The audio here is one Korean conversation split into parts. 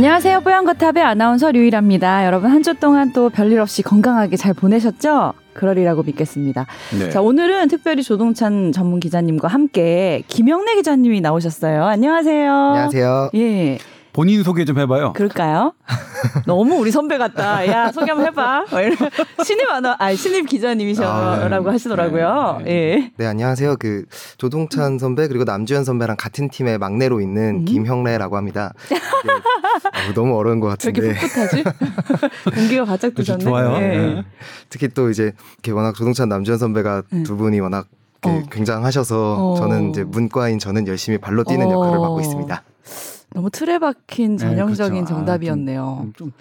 안녕하세요. 뽀얀거탑의 아나운서 류일합니다. 여러분 한 주 동안 또 별일 없이 건강하게 잘 보내셨죠? 그러리라고 믿겠습니다. 네. 자, 오늘은 특별히 조동찬 전문 기자님과 함께 김영래 기자님이 나오셨어요. 안녕하세요. 안녕하세요. 예. 본인 소개 좀 해봐요. 그럴까요? 너무 우리 선배 같다. 야, 소개 한번 해봐. 막 이런- 신입 아나, 아, 신입 기자님이셔라고 아, 하시더라고요. 네, 예. 네, 안녕하세요. 그 조동찬 선배 그리고 남주현 선배랑 같은 팀의 막내로 있는 음. 김형래라고 합니다. 네. 어, 너무 어려운 것왜 이렇게 같은데 풋풋하지? 공기가 바짝 드셨네. 좋아요. 예. 네. 특히 또 이제 이렇게 워낙 조동찬 남주현 선배가 음. 두 분이 워낙 이렇게 어. 굉장하셔서 어. 저는 이제 문과인 저는 열심히 발로 뛰는 어. 역할을 맡고 있습니다. 너무 틀에 박힌 전형적인 그렇죠. 아, 정답이었네요. 좀, 좀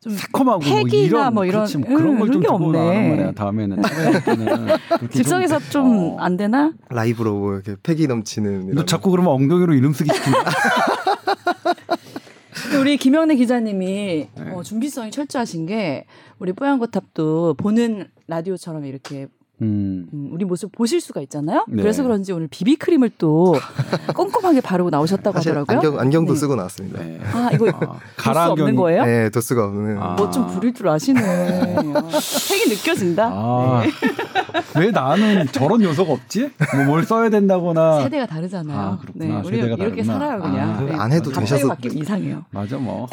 좀 새콤하고 패기나 뭐 이런- 그렇지, 뭐 그런 음, 걸좀 그런 게 두고 없네. 말이야. 다음에는 그렇게 즉석에서 좀 어. 안 되나? 라이브로 뭐 이렇게 패기 넘치는 너 이런 자꾸 그러면 엉덩이로 이름 쓰기 시킨다. 우리 김영래 기자님이 네. 어, 준비성이 철저하신 게 우리 뽀얀거탑도 보는 라디오처럼 이렇게 음. 음, 우리 모습 보실 수가 있잖아요. 네. 그래서 그런지 오늘 비비크림을 또 꼼꼼하게 바르고 나오셨다고 사실 하더라고요. 안경 안경도 네. 쓰고 나왔습니다. 네, 네. 아 이거 아, 가라 없는 거예요? 도수가 없는 아. 뭐좀 부릴 줄 아시네. 아, 색이 느껴진다. 아, 네. 왜 나는 저런 요소가 없지? 뭐 뭘 써야 된다거나. 세대가 다르잖아요. 아, 그렇구나. 네, 우리 세대가 이렇게 다르구나. 살아요 그냥. 아, 네. 안 해도 되셔서 바뀌면 이상해요. 맞아 뭐.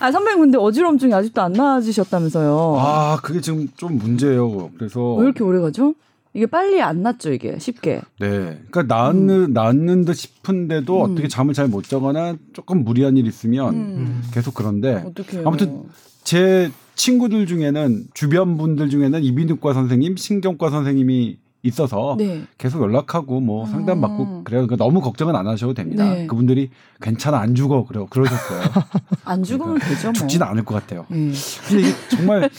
아 선배님 근데 어지럼증이 아직도 안 나아지셨다면서요. 아, 그게 지금 좀 문제예요. 그래서 왜 이렇게 오래 가죠? 이게 빨리 안 낫죠 이게 쉽게. 네. 그러니까 낫는 낫는 듯 싶은데도 음. 어떻게 잠을 잘 못 자거나 조금 무리한 일 있으면 음. 계속 그런데 어떻게 아무튼 제 친구들 중에는 주변 분들 중에는 이비인후과 선생님, 신경과 선생님이 있어서 네. 계속 연락하고 뭐 상담 받고 음. 그래요. 그러니까 너무 걱정은 안 하셔도 됩니다. 네. 그분들이 괜찮아 안 죽어 그래 그러셨어요. 안 죽으면 되죠 뭐. 죽지는 않을 것 같아요. 예. 근데 이게 정말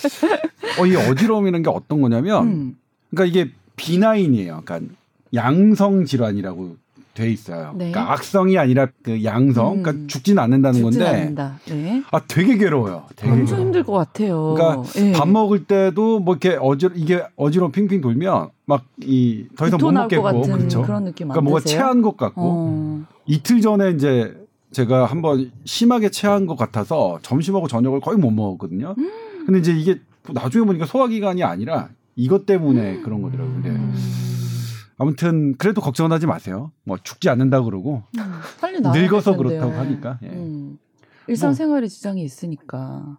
어, 이 어지러움이라는 게 어떤 거냐면 음. 그러니까 이게 비나인이에요. 그러니까 양성 질환이라고 돼 있어요. 네. 그러니까 악성이 아니라 그 양성, 음. 그러니까 죽지는 않는다는 죽진 건데 않는다. 네. 아 되게 괴로워요. 되게 엄청 괴로워. 힘들 것 같아요. 그러니까 예. 밥 먹을 때도 뭐 이렇게 어지 이게 어지러움 핑핑 돌면 막 이 더 이상 못 먹겠고 같은 그렇죠. 그런 느낌 안 그러니까 뭐가 드세요? 체한 것 같고 어. 이틀 전에 이제 제가 한번 심하게 체한 것 같아서 점심하고 저녁을 거의 못 먹었거든요. 음. 근데 이제 이게 나중에 보니까 소화기관이 아니라 이것 때문에 그런 거더라고요. 음. 아무튼 그래도 걱정은 하지 마세요. 뭐 죽지 않는다 그러고 음. 빨리 늙어서. 그렇다고 하니까. 예. 음. 일상생활에 지장이 있으니까.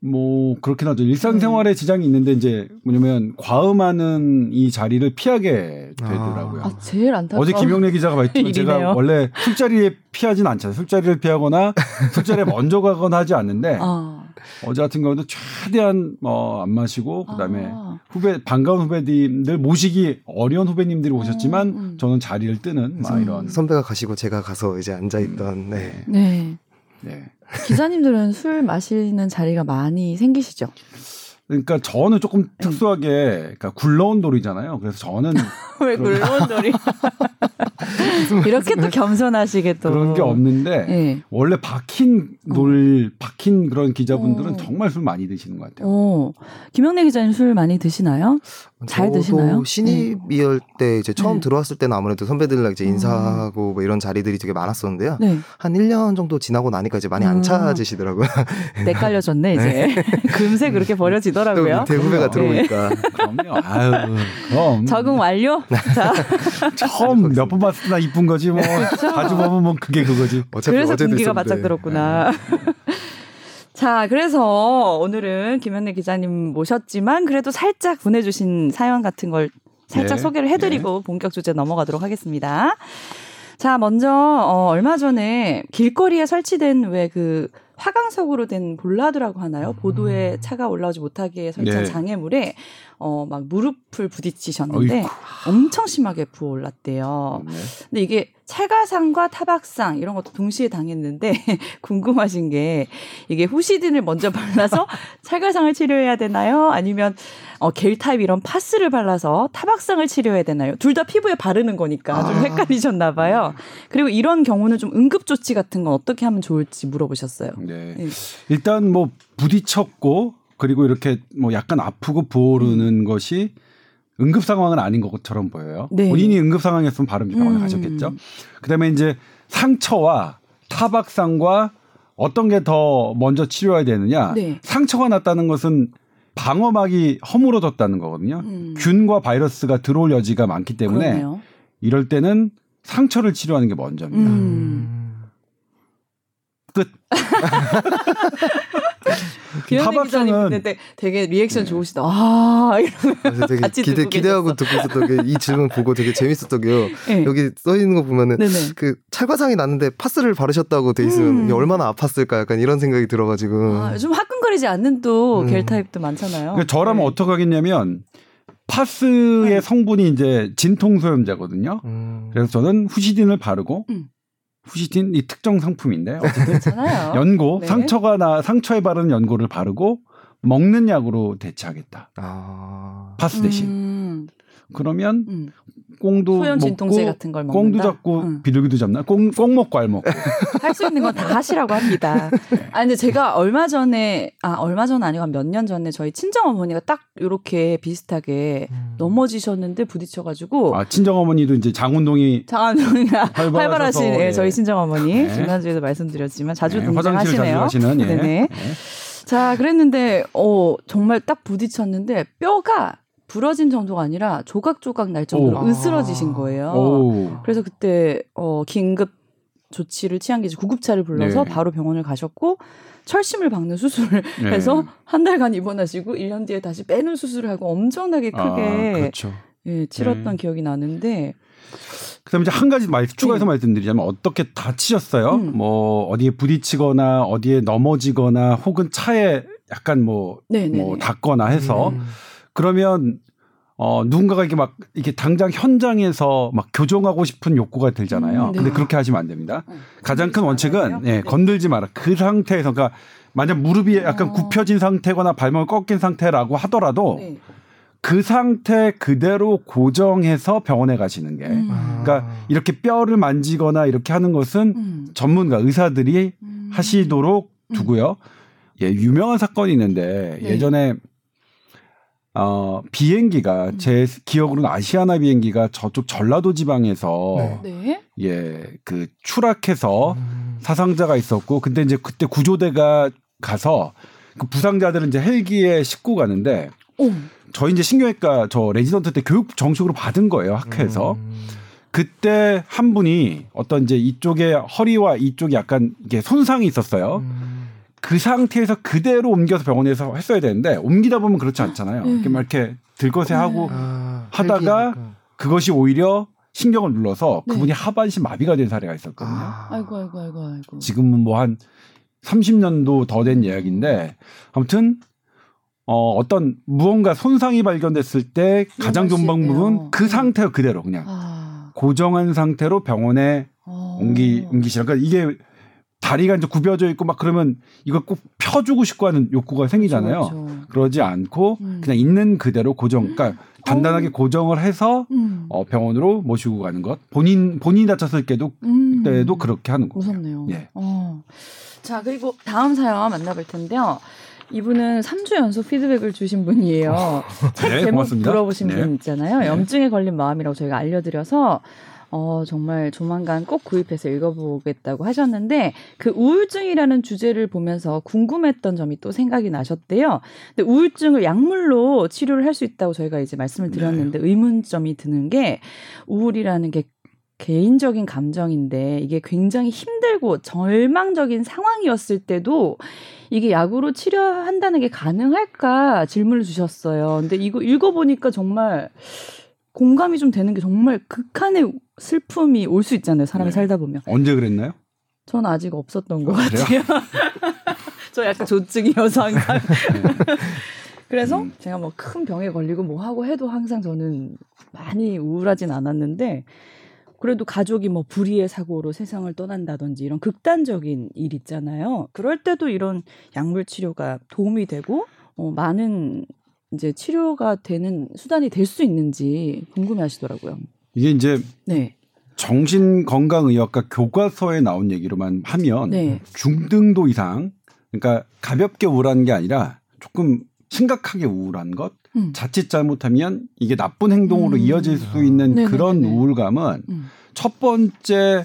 뭐 그렇긴 하죠. 일상생활에 지장이 있는데 이제 뭐냐면 과음하는 이 자리를 피하게 되더라고요. 아 제일 안타까워. 어제 김영래 기자가 말했지만 제가. 원래 술자리에 피하진 않잖아요. 술자리를 피하거나 술자리에 먼저 가거나 하지 않는데 아. 어제 같은 경우도 최대한 뭐안 마시고 그다음에 아. 후배 반가운 후배님들 모시기 어려운 후배님들이 오셨지만 음, 음. 저는 자리를 뜨는 막 음. 이런 선배가 가시고 제가 가서 이제 앉아 있던 네. 네. 네. 기자님들은 술 마시는 자리가 많이 생기시죠? 그러니까 저는 조금 음. 특수하게 그러니까 굴러온 돌이잖아요. 그래서 저는 왜 물론돌이 이렇게 또 겸손하시게 또 그런 게 없는데 예. 원래 박힌 돌 박힌 그런 기자분들은 어. 정말 술 많이 드시는 것 같아요. 어. 김영래 기자님 술 많이 드시나요? 잘 저도 드시나요? 신입이을 때 이제 처음 네. 들어왔을 때는 아무래도 선배들이랑 이제 음. 인사하고 뭐 이런 자리들이 되게 많았었는데요. 네. 한 1년 정도 지나고 나니까 이제 많이 안 음. 찾아지시더라고요. 헷갈려졌네 이제. 금세 그렇게 버려지더라고요. 또 대후배가 네. 들어오니까. 그럼요. 아유, 그럼 적응 완료. 자, 처음 몇 번 봤을 때나 이쁜 거지 뭐 자주 보면 뭐 그게 그거지. 어차피 그래서 어제 공기가. 바짝 들었구나. 자, 그래서 오늘은 김현래 기자님 모셨지만 그래도 살짝 보내주신 사연 같은 걸 살짝 네. 소개를 해드리고 본격 주제 넘어가도록 하겠습니다. 자, 먼저 어, 얼마 전에 길거리에 설치된 왜 그 화강석으로 된 볼라드라고 하나요? 보도에 차가 올라오지 못하게 설치한 네. 장애물에 어, 막 무릎을 부딪히셨는데. 엄청 심하게 부어올랐대요. 네. 근데 이게 찰가상과 타박상 이런 것도 동시에 당했는데 궁금하신 게 이게 후시딘을 먼저 발라서 찰가상을 치료해야 되나요? 아니면 어, 겔 타입 이런 파스를 발라서 타박상을 치료해야 되나요? 둘 다 피부에 바르는 거니까 좀 아. 헷갈리셨나 봐요. 그리고 이런 경우는 좀 응급 조치 같은 건 어떻게 하면 좋을지 물어보셨어요. 네. 네. 일단 뭐 부딪혔고 그리고 이렇게 뭐 약간 아프고 부어오르는 것이 응급 상황은 아닌 것처럼 보여요. 네. 본인이 응급 상황이었으면 바로 병원에 음. 가셨겠죠. 그다음에 이제 상처와 타박상과 어떤 게 더 먼저 치료해야 되느냐? 네. 상처가 났다는 것은 방어막이 허물어졌다는 거거든요. 음. 균과 바이러스가 들어올 여지가 많기 때문에 그러네요. 이럴 때는 상처를 치료하는 게 먼저입니다. 음. 끝. 김현민 기자님 근데 되게 리액션 좋으시다. 아, 이러면 그래서 되게 같이 기대 듣고 기대하고 듣고 있었던 게 이 질문 보고 되게 재밌었던 게요. 네. 여기 써 있는 거 보면은 네네. 그 찰과상이 났는데 파스를 바르셨다고 돼 있으면 음. 이게 얼마나 아팠을까 약간 이런 생각이 들어가지고 아, 요즘 화끈거리지 않는 또 음. 겔 타입도 많잖아요. 그러니까 저라면 네. 어떻게 하겠냐면 파스의 네. 성분이 이제 진통소염제거든요. 음. 그래서 저는 후시딘을 바르고 음. 후시딘 이 특정 상품인데 그렇잖아요. 연고 네. 상처가 나 상처에 바르는 연고를 바르고 먹는 약으로 대체하겠다. 아. 파스 대신. 음, 그러면 음. 꽁도 소염 진통제 먹고 같은 걸 먹는다. 꽁도 잡고 음. 비둘기도 잡나? 꽁, 꽁 먹고 알 먹고. 할수 있는 건 다 하시라고 합니다. 아 근데 제가 얼마 전에 아 얼마 전 아니고 한 몇 년 전에 저희 친정 어머니가 딱 이렇게 비슷하게 음. 넘어지셨는데 부딪혀 가지고 아 친정 어머니도 이제 장운동이 활발하셔서, 활발하신 예, 예. 저희 친정 어머니 네. 지난주에도 말씀드렸지만 자주 네, 화장실 등장하시네요. 가시는 예. 네네. 예. 자, 그랬는데, 어, 정말 딱 부딪혔는데, 뼈가 부러진 정도가 아니라 조각조각 날 정도로 오. 으스러지신 거예요. 오. 그래서 그때, 어, 긴급 조치를 취한 게 이제 구급차를 불러서 네. 바로 병원을 가셨고, 철심을 박는 수술을 네. 해서 한 달간 입원하시고, 1년 뒤에 다시 빼는 수술을 하고 엄청나게 크게, 아, 그렇죠. 예, 치렀던 네. 기억이 나는데, 그다음에 이제 한 가지 말 추가해서 네. 말씀드리자면 어떻게 다치셨어요? 음. 뭐 어디에 부딪히거나 어디에 넘어지거나 혹은 차에 약간 뭐, 네네. 뭐 닿거나 해서 음. 그러면 어 누군가가 이렇게 막 이게 당장 현장에서 막 교정하고 싶은 욕구가 들잖아요. 음, 네. 근데 그렇게 하시면 안 됩니다. 어, 가장 큰 원칙은 말아요? 예, 네. 건들지 마라. 그 상태에서 그러니까 만약 무릎이 약간 어. 굽혀진 상태거나 발목이 꺾인 상태라고 하더라도 네. 그 상태 그대로 고정해서 병원에 가시는 게 음. 그러니까 이렇게 뼈를 만지거나 이렇게 하는 것은 음. 전문가 의사들이 음. 하시도록 두고요. 예, 유명한 사건이 있는데 네. 예전에 어 비행기가 음. 제 기억으로는 아시아나 비행기가 저쪽 전라도 지방에서 네. 예, 그 추락해서 음. 사상자가 있었고 근데 이제 그때 구조대가 가서 그 부상자들은 이제 헬기에 싣고 가는데 오. 저희 이제 신경외과 저 레지던트 때 교육 정식으로 받은 거예요 학회에서 음. 그때 한 분이 어떤 이제 이쪽에 허리와 이쪽이 약간 이게 손상이 있었어요. 음. 그 상태에서 그대로 옮겨서 병원에서 했어야 되는데 옮기다 보면 그렇지 않잖아요. 음. 이렇게 막 이렇게 들것에 하고 아, 하다가 헬기니까. 그것이 오히려 신경을 눌러서 네. 그분이 하반신 마비가 된 사례가 있었거든요. 아. 아이고, 아이고, 아이고, 아이고. 지금은 뭐 한 30년도 더 된 이야기인데 아무튼 어 어떤 무언가 손상이 발견됐을 때 가장 좋은. 방법은 그 상태 그대로 그냥 아. 고정한 상태로 병원에 어. 옮기 옮기시라. 그러니까 이게 다리가 이제 굽여져 있고 막 그러면 이거 꼭 펴주고 싶고 하는 욕구가 생기잖아요. 그렇죠, 그렇죠. 그러지 않고 음. 그냥 있는 그대로 고정, 그러니까 단단하게 고정을 해서 음. 어, 병원으로 모시고 가는 것. 본인 본인이 다쳤을 때도 음. 때도 그렇게 하는 거예요. 무섭네요. 예. 어. 자, 그리고 다음 사연 만나볼 텐데요. 이분은 3주 연속 피드백을 주신 분이에요. 책 네, 제목 고맙습니다. 들어보신 네. 분 있잖아요. 네. 염증에 걸린 마음이라고 저희가 알려드려서 어, 정말 조만간 꼭 구입해서 읽어보겠다고 하셨는데 그 우울증이라는 주제를 보면서 궁금했던 점이 또 생각이 나셨대요. 근데 우울증을 약물로 치료를 할 수 있다고 저희가 이제 말씀을 드렸는데 의문점이 드는 게 우울이라는 게 개인적인 감정인데 이게 굉장히 힘들고 절망적인 상황이었을 때도 이게 약으로 치료한다는 게 가능할까 질문을 주셨어요. 근데 이거 읽어보니까 정말 공감이 좀 되는 게 정말 극한의 슬픔이 올 수 있잖아요. 사람이 네. 살다 보면. 언제 그랬나요? 전 아직 없었던 것 아, 같아요. 저 약간 조증이어서 항상. 그래서 음. 제가 뭐 큰 병에 걸리고 뭐 하고 해도 항상 저는 많이 우울하진 않았는데 그래도 가족이 뭐 불의의 사고로 세상을 떠난다든지 이런 극단적인 일 있잖아요. 그럴 때도 이런 약물 치료가 도움이 되고 어, 많은 이제 치료가 되는 수단이 될 수 있는지 궁금해 하시더라고요. 이게 이제 네. 정신건강의학과 교과서에 나온 얘기로만 하면 네. 중등도 이상 그러니까 가볍게 우울한 게 아니라 조금 심각하게 우울한 것 음. 자칫 잘못하면 이게 나쁜 행동으로 음. 이어질 수 있는 네네네네. 그런 우울감은 음. 첫 번째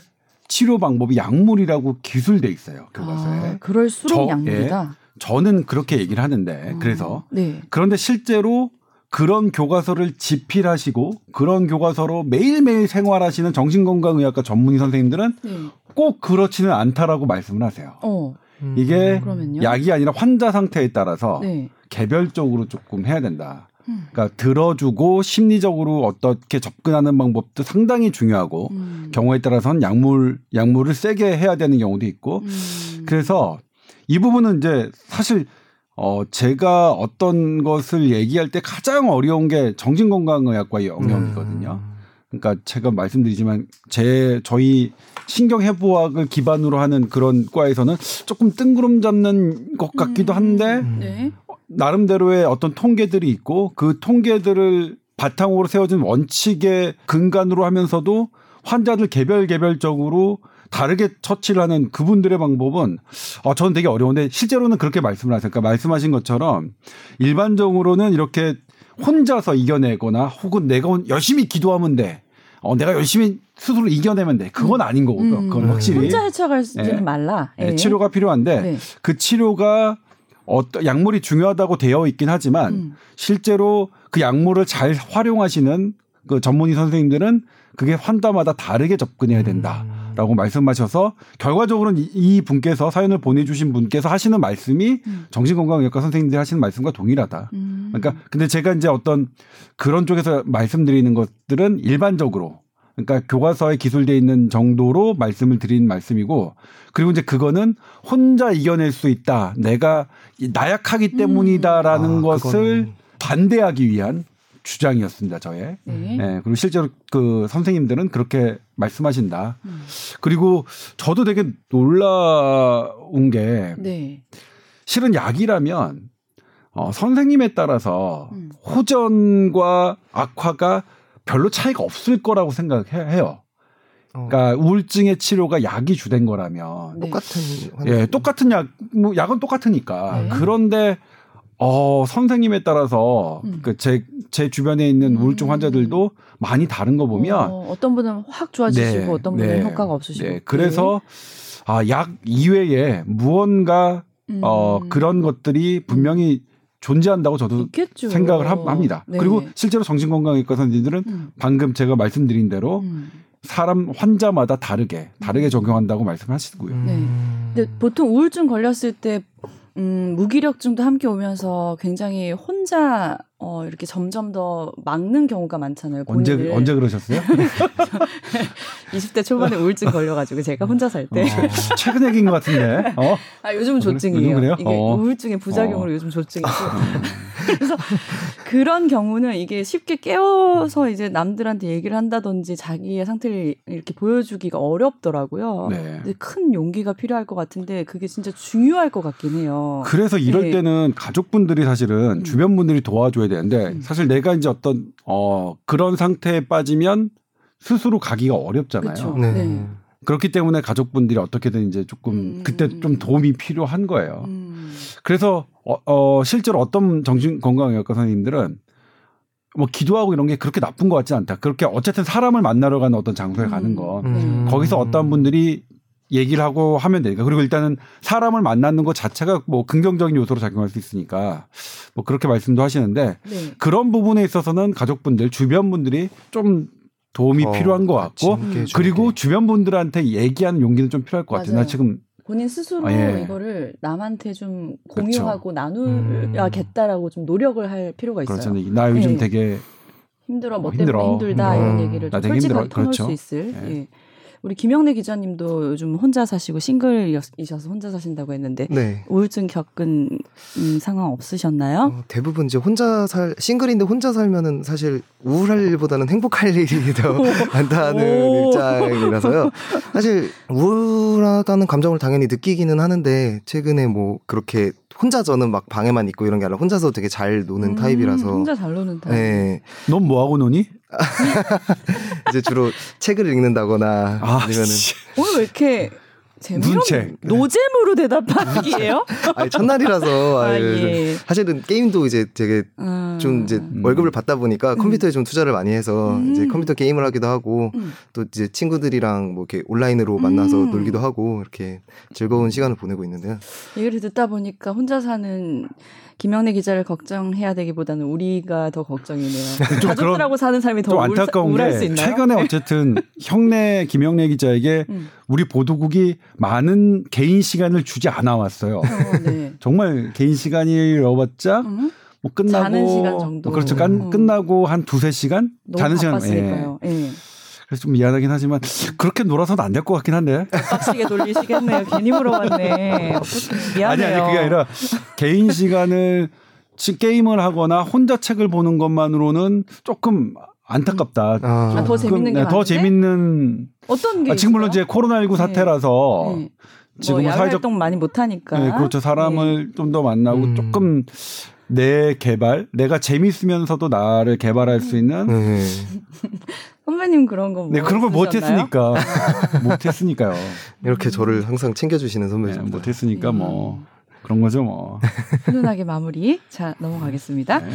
치료 방법이 약물이라고 기술돼 있어요 교과서에. 아, 그럴수록 저- 예. 약물이다. 저는 그렇게 얘기를 하는데 그래서 네. 그런데 실제로 그런 교과서를 집필하시고 그런 교과서로 매일매일 생활하시는 정신건강의학과 전문의 선생님들은 네. 꼭 그렇지는 않다라고 말씀을 하세요. 어. 이게 그러면요? 약이 아니라 환자 상태에 따라서 네. 개별적으로 조금 해야 된다. 음. 그러니까 들어주고 심리적으로 어떻게 접근하는 방법도 상당히 중요하고 음. 경우에 따라서는 약물 약물을 세게 해야 되는 경우도 있고 음. 그래서 이 부분은 이제 사실 어 제가 어떤 것을 얘기할 때 가장 어려운 게 정신건강의학과의 영역이거든요. 음. 그러니까 제가 말씀드리지만 제 저희 신경해부학을 기반으로 하는 그런 과에서는 조금 뜬구름 잡는 것 같기도 한데 음. 네. 나름대로의 어떤 통계들이 있고 그 통계들을 바탕으로 세워진 원칙의 근간으로 하면서도 환자들 개별 개별적으로 다르게 처치를 하는 그분들의 방법은 어, 저는 되게 어려운데 실제로는 그렇게 말씀을 하세요. 그러니까 말씀하신 것처럼 일반적으로는 이렇게 혼자서 이겨내거나 혹은 내가 혼- 열심히 기도하면 돼. 어, 내가 열심히 스스로 이겨내면 돼. 그건 아닌 거고요. 음. 그건 확실히 혼자 헤쳐가지는 예. 말라. 예, 예. 치료가 필요한데 네. 그 치료가 어떤 약물이 중요하다고 되어 있긴 하지만 음. 실제로 그 약물을 잘 활용하시는 그 전문의 선생님들은 그게 환자마다 다르게 접근해야 된다 라고 말씀하셔서 결과적으로는 이- 이 분께서 사연을 보내주신 분께서 하시는 말씀이 음. 정신건강의학과 선생님들이 하시는 말씀과 동일하다. 음. 그러니까 근데 제가 이제 어떤 그런 쪽에서 말씀드리는 것들은 일반적으로 그러니까 교과서에 기술돼 있는 정도로 말씀을 드린 말씀이고 그리고 이제 그거는 혼자 이겨낼 수 있다. 내가 이 나약하기 때문이다라는 아, 것을 그거는- 반대하기 위한 주장이었습니다. 저의. 네. 예, 그리고 실제로 그 선생님들은 그렇게 말씀하신다. 음. 그리고 저도 되게 놀라운 게 네. 실은 약이라면 어, 선생님에 따라서 음. 호전과 악화가 별로 차이가 없을 거라고 생각해요. 어, 그러니까 우울증의 치료가 약이 주된 거라면 네. 똑같은 예, 똑같은 약, 뭐 약은 똑같으니까. 네. 그런데 어, 선생님에 따라서 음. 그 제, 제 주변에 있는 음. 우울증 환자들도 많이 다른 거 보면 어, 떤 분은 확 좋아지시고 네, 어떤 분은 네, 효과가 없으시고. 네, 그래서 아, 약 이외에 무언가 음. 어, 그런 것들이 분명히 존재한다고 저도 있겠죠. 생각을 함- 합니다. 네. 그리고 실제로 정신건강의과 선생님들은 음. 방금 제가 말씀드린 대로 음. 사람 환자마다 다르게 다르게 적용한다고 말씀하시고요. 음. 네. 근데 보통 우울증 걸렸을 때 음, 무기력증도 함께 오면서 굉장히 혼자 어, 이렇게 점점 더 막는 경우가 많잖아요. 언제 본인을. 언제 그러셨어요? 20대 초반에 우울증 걸려가지고 제가 혼자 살 때. 어, 최근 얘기인 것 같은데. 어? 아 요즘은 그래? 조증이에요. 요즘? 이게 어. 우울증의 부작용으로 어. 요즘 조증이고. 그래서 그런 경우는 이게 쉽게 깨워서 이제 남들한테 얘기를 한다든지 자기의 상태를 이렇게 보여주기가 어렵더라고요. 네. 근데 큰 용기가 필요할 것 같은데 그게 진짜 중요할 것 같긴 해요. 그래서 이럴 네. 때는 가족분들이 사실은 음. 주변 분들이 도와줘야 되는데 음. 사실 내가 이제 어떤 어 그런 상태에 빠지면 스스로 가기가 어렵잖아요. 네. 네. 그렇기 때문에 가족분들이 어떻게든 이제 조금 음. 그때 좀 도움이 필요한 거예요. 음. 그래서 어, 어, 실제로 어떤 정신건강의학과 선생님들은 뭐 기도하고 이런 게 그렇게 나쁜 것 같지 않다. 그렇게 어쨌든 사람을 만나러 가는 어떤 장소에 음. 가는 거. 음. 거기서 어떤 분들이 얘기를 하고 하면 되니까. 그리고 일단은 사람을 만나는 것 자체가 뭐 긍정적인 요소로 작용할 수 있으니까 뭐 그렇게 말씀도 하시는데 네. 그런 부분에 있어서는 가족분들, 주변 분들이 좀 도움이 어, 필요한 것 같고 그리고 게. 주변 분들한테 얘기하는 용기는 좀 필요할 것 같아요. 나. 지금 본인 스스로 아, 예. 이거를 남한테 좀. 공유하고 나누야겠다라고 좀 노력을 할 필요가 있어요. 그렇잖아요. 나 요즘 네. 되게 힘들어 뭐 어, 때문에 힘들어. 힘들다 음. 이런 얘기를 나좀 솔직하게 힘들어. 터놓을 그렇죠. 수 있을. 예. 예. 우리 김영래 기자님도 요즘 혼자 사시고 싱글이셔서 혼자 사신다고 했는데 네. 우울증 겪은 음, 상황 없으셨나요? 어, 대부분 이제 혼자 살 싱글인데 혼자 살면은 사실 우울할 일보다는 행복할 일이 더 많다는 오. 입장이라서요. 사실 우울하다는 감정을 당연히 느끼기는 하는데 최근에 뭐 그렇게 혼자 저는 막 방에만 있고 이런 게 아니라 혼자서 되게 잘 노는 음, 타입이라서 혼자 잘 노는 타입. 네. 넌 뭐 하고 노니? 이제 주로 책을 읽는다거나 아, 아니면은 씨. 오늘 왜 이렇게 문책. 노잼으로 대답하기예요? 아니 첫날이라서 아, 예. 사실은 게임도 이제 되게 음. 좀 이제 음. 월급을 받다 보니까 컴퓨터에 좀 투자를 많이 해서 음. 이제 컴퓨터 게임을 하기도 하고 음. 또 이제 친구들이랑 뭐 이렇게 온라인으로 만나서 음. 놀기도 하고 이렇게 즐거운 시간을 보내고 있는데요. 얘기를 듣다 보니까 혼자 사는 김영래 기자를 걱정해야 되기보다는 우리가 더 걱정이네요. 좀 가족들하고 사는 삶이 더 우울, 안타까운 우울할 수 게? 최근에 어쨌든 형내 김영래 기자에게 음. 우리 보도국이 많은 개인 시간을 주지 않아 왔어요. 어, 네. 정말 개인 시간이라봤자 음? 뭐 끝나고 자는 시간 정도. 뭐 그렇죠. 깐- 음. 끝나고 한 두세 시간 자는 시간 바빴으니까요. 예. 그래서 좀 미안하긴 하지만 그렇게 놀아서는 안 될 것 같긴 한데. 빡시게 돌리시겠네요. 괜히 물어봤네. 미안해요. 아니 아니 그게 아니라 개인 시간을 치- 게임을 하거나 혼자 책을 보는 것만으로는 조금 안타깝다. 아, 아, 더 조금, 재밌는 게 네, 더? 재밌는 어떤 게 아, 지금 물론? 이제 코로나19 사태라서 네. 지금은 뭐 사회적 활동 많이 못 하니까. 네, 그렇죠. 사람을 좀 더 만나고 음. 조금 내 개발, 내가 재밌으면서도 나를 개발할 수 있는 네. 선배님 그런 거 네, 뭐 그런 걸? 못했으니까 못했으니까요. 이렇게 음. 저를 항상 챙겨주시는 네, 선배입니다. 못했으니까 뭐 그런 거죠 뭐. 훈훈하게 마무리. 자 넘어가겠습니다. 네.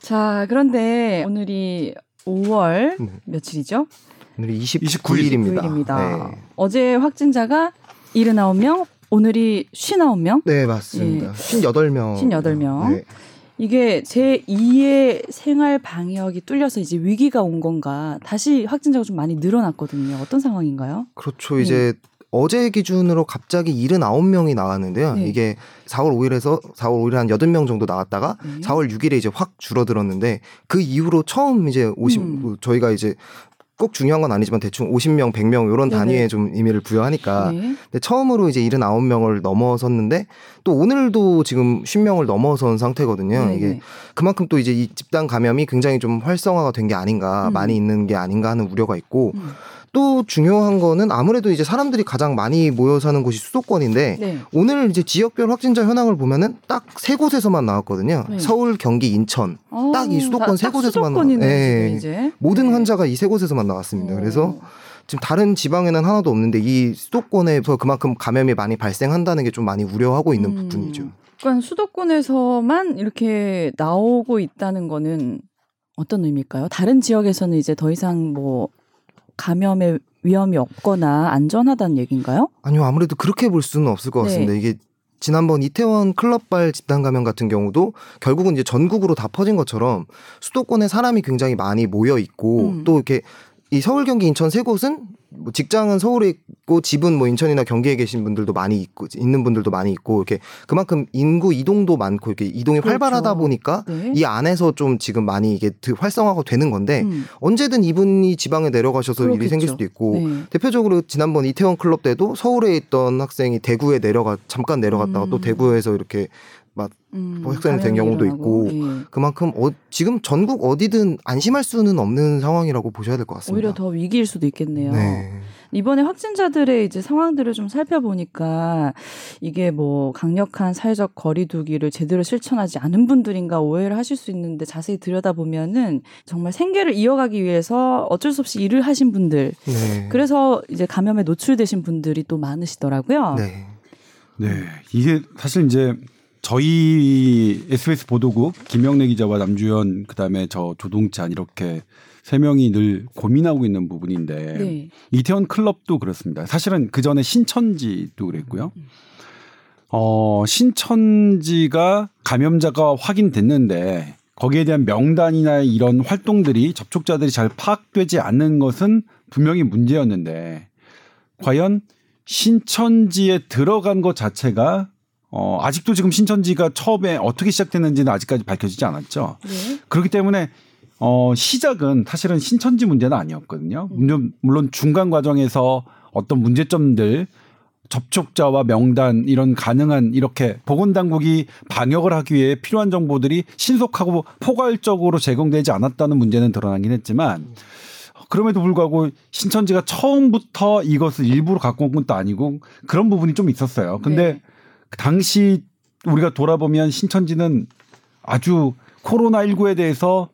자 그런데 오늘이 5월 네. 며칠이죠? 오늘이 29일 29일입니다. 9일입니다. 어제 확진자가 79명, 오늘이 59명. 네. 네, 맞습니다. 58명. 58명. 네. 이게 제 2의 생활 방역이 뚫려서 이제 위기가 온 건가? 다시 확진자가 좀 많이 늘어났거든요. 어떤 상황인가요? 그렇죠. 이제 어제 기준으로 갑자기 79명이 나왔는데요. 네. 이게 4월 5일에서 4월 5일에 한 8명 정도 나왔다가 네. 4월 6일에 이제 확 줄어들었는데 그 이후로 처음 이제 50 음. 뭐 저희가 이제 꼭 중요한 건 아니지만 대충 50명, 100명 이런. 단위에 좀 의미를 부여하니까 네. 근데 처음으로 이제 79명을 넘어섰는데 또 오늘도 지금 10명을 넘어선 상태거든요. 네, 이게 네. 그만큼 또 이제 이 집단 감염이 굉장히 좀 활성화가 된 게 아닌가 음. 많이 있는 게 아닌가 하는 우려가 있고 음. 또 중요한 거는 아무래도 이제 사람들이 가장 많이 모여 사는 곳이 수도권인데 네. 오늘 이제 지역별 확진자 현황을 보면은 딱 세 곳에서만 나왔거든요. 네. 서울, 경기, 인천. 딱 이 수도권 다- 세딱 곳에서만 수도권이네, 네. 이제. 모든 네. 환자가 이 세 곳에서만 나왔습니다. 어. 그래서 지금 다른 지방에는 하나도 없는데 이 수도권에서 그만큼 감염이 많이 발생한다는 게 좀 많이 우려하고 있는 음. 부분이죠. 그러니까 수도권에서만 이렇게 나오고 있다는 거는 어떤 의미일까요? 다른 지역에서는 이제 더 이상 뭐 감염의 위험이 없거나 안전하다는 얘기인가요? 아니요, 아무래도 그렇게 볼 수는 없을 것 네. 같습니다. 이게 지난번 이태원 클럽발 집단 감염 같은 경우도 결국은 이제 전국으로 다 퍼진 것처럼 수도권에 사람이 굉장히 많이 모여 있고 음. 또 이렇게 이 서울, 경기, 인천 세 곳은 뭐 직장은 서울에 있고 집은 뭐 인천이나 경기에 계신 분들도 많이 있고 있는 분들도 많이 있고 이렇게 그만큼 인구 이동도 많고 이렇게 이동이 그렇죠. 활발하다 보니까 네. 이 안에서 좀 지금 많이 이게 드- 활성화가 되는 건데 음. 언제든 이분이 지방에 내려가셔서 일이 그렇겠죠. 생길 수도 있고 네. 대표적으로 지난번 이태원 클럽 때도 서울에 있던 학생이 대구에 내려가 잠깐 내려갔다가 음. 또 대구에서 이렇게 음, 뭐 확산이 된 경우도 일어나고, 있고 예. 그만큼 어, 지금 전국 어디든 안심할 수는 없는 상황이라고 보셔야 될 것 같습니다. 오히려 더 위기일 수도 있겠네요. 네. 이번에 확진자들의 이제 상황들을 좀 살펴보니까 이게 뭐 강력한 사회적 거리두기를 제대로 실천하지 않은 분들인가 오해를 하실 수 있는데 자세히 들여다보면은 정말 생계를 이어가기 위해서 어쩔 수 없이 일을 하신 분들 네. 그래서 이제 감염에 노출되신 분들이 또 많으시더라고요. 네. 네, 이게 사실 이제 저희 SBS 보도국 김영래 기자와 남주현 그다음에 저 조동찬 이렇게 세 명이 늘 고민하고 있는 부분인데 네. 이태원 클럽도 그렇습니다. 사실은 그 전에 신천지도 그랬고요. 어, 신천지가 감염자가 확인됐는데 거기에 대한 명단이나 이런 활동들이 접촉자들이 잘 파악되지 않는 것은 분명히 문제였는데 과연 신천지에 들어간 것 자체가 어, 아직도 지금 신천지가 처음에 어떻게 시작됐는지는 아직까지 밝혀지지 않았죠. 네. 그렇기 때문에 어, 시작은 사실은 신천지 문제는 아니었거든요. 물론, 물론 중간 과정에서 어떤 문제점들 접촉자와 명단 이런 가능한 이렇게 보건당국이 방역을 하기 위해 필요한 정보들이 신속하고 포괄적으로 제공되지 않았다는 문제는 드러나긴 했지만 그럼에도 불구하고 신천지가 처음부터 이것을 일부러 갖고 온 것도 아니고 그런 부분이 좀 있었어요. 근데 네. 그 당시 우리가 돌아보면 신천지는 아주 코로나19에 대해서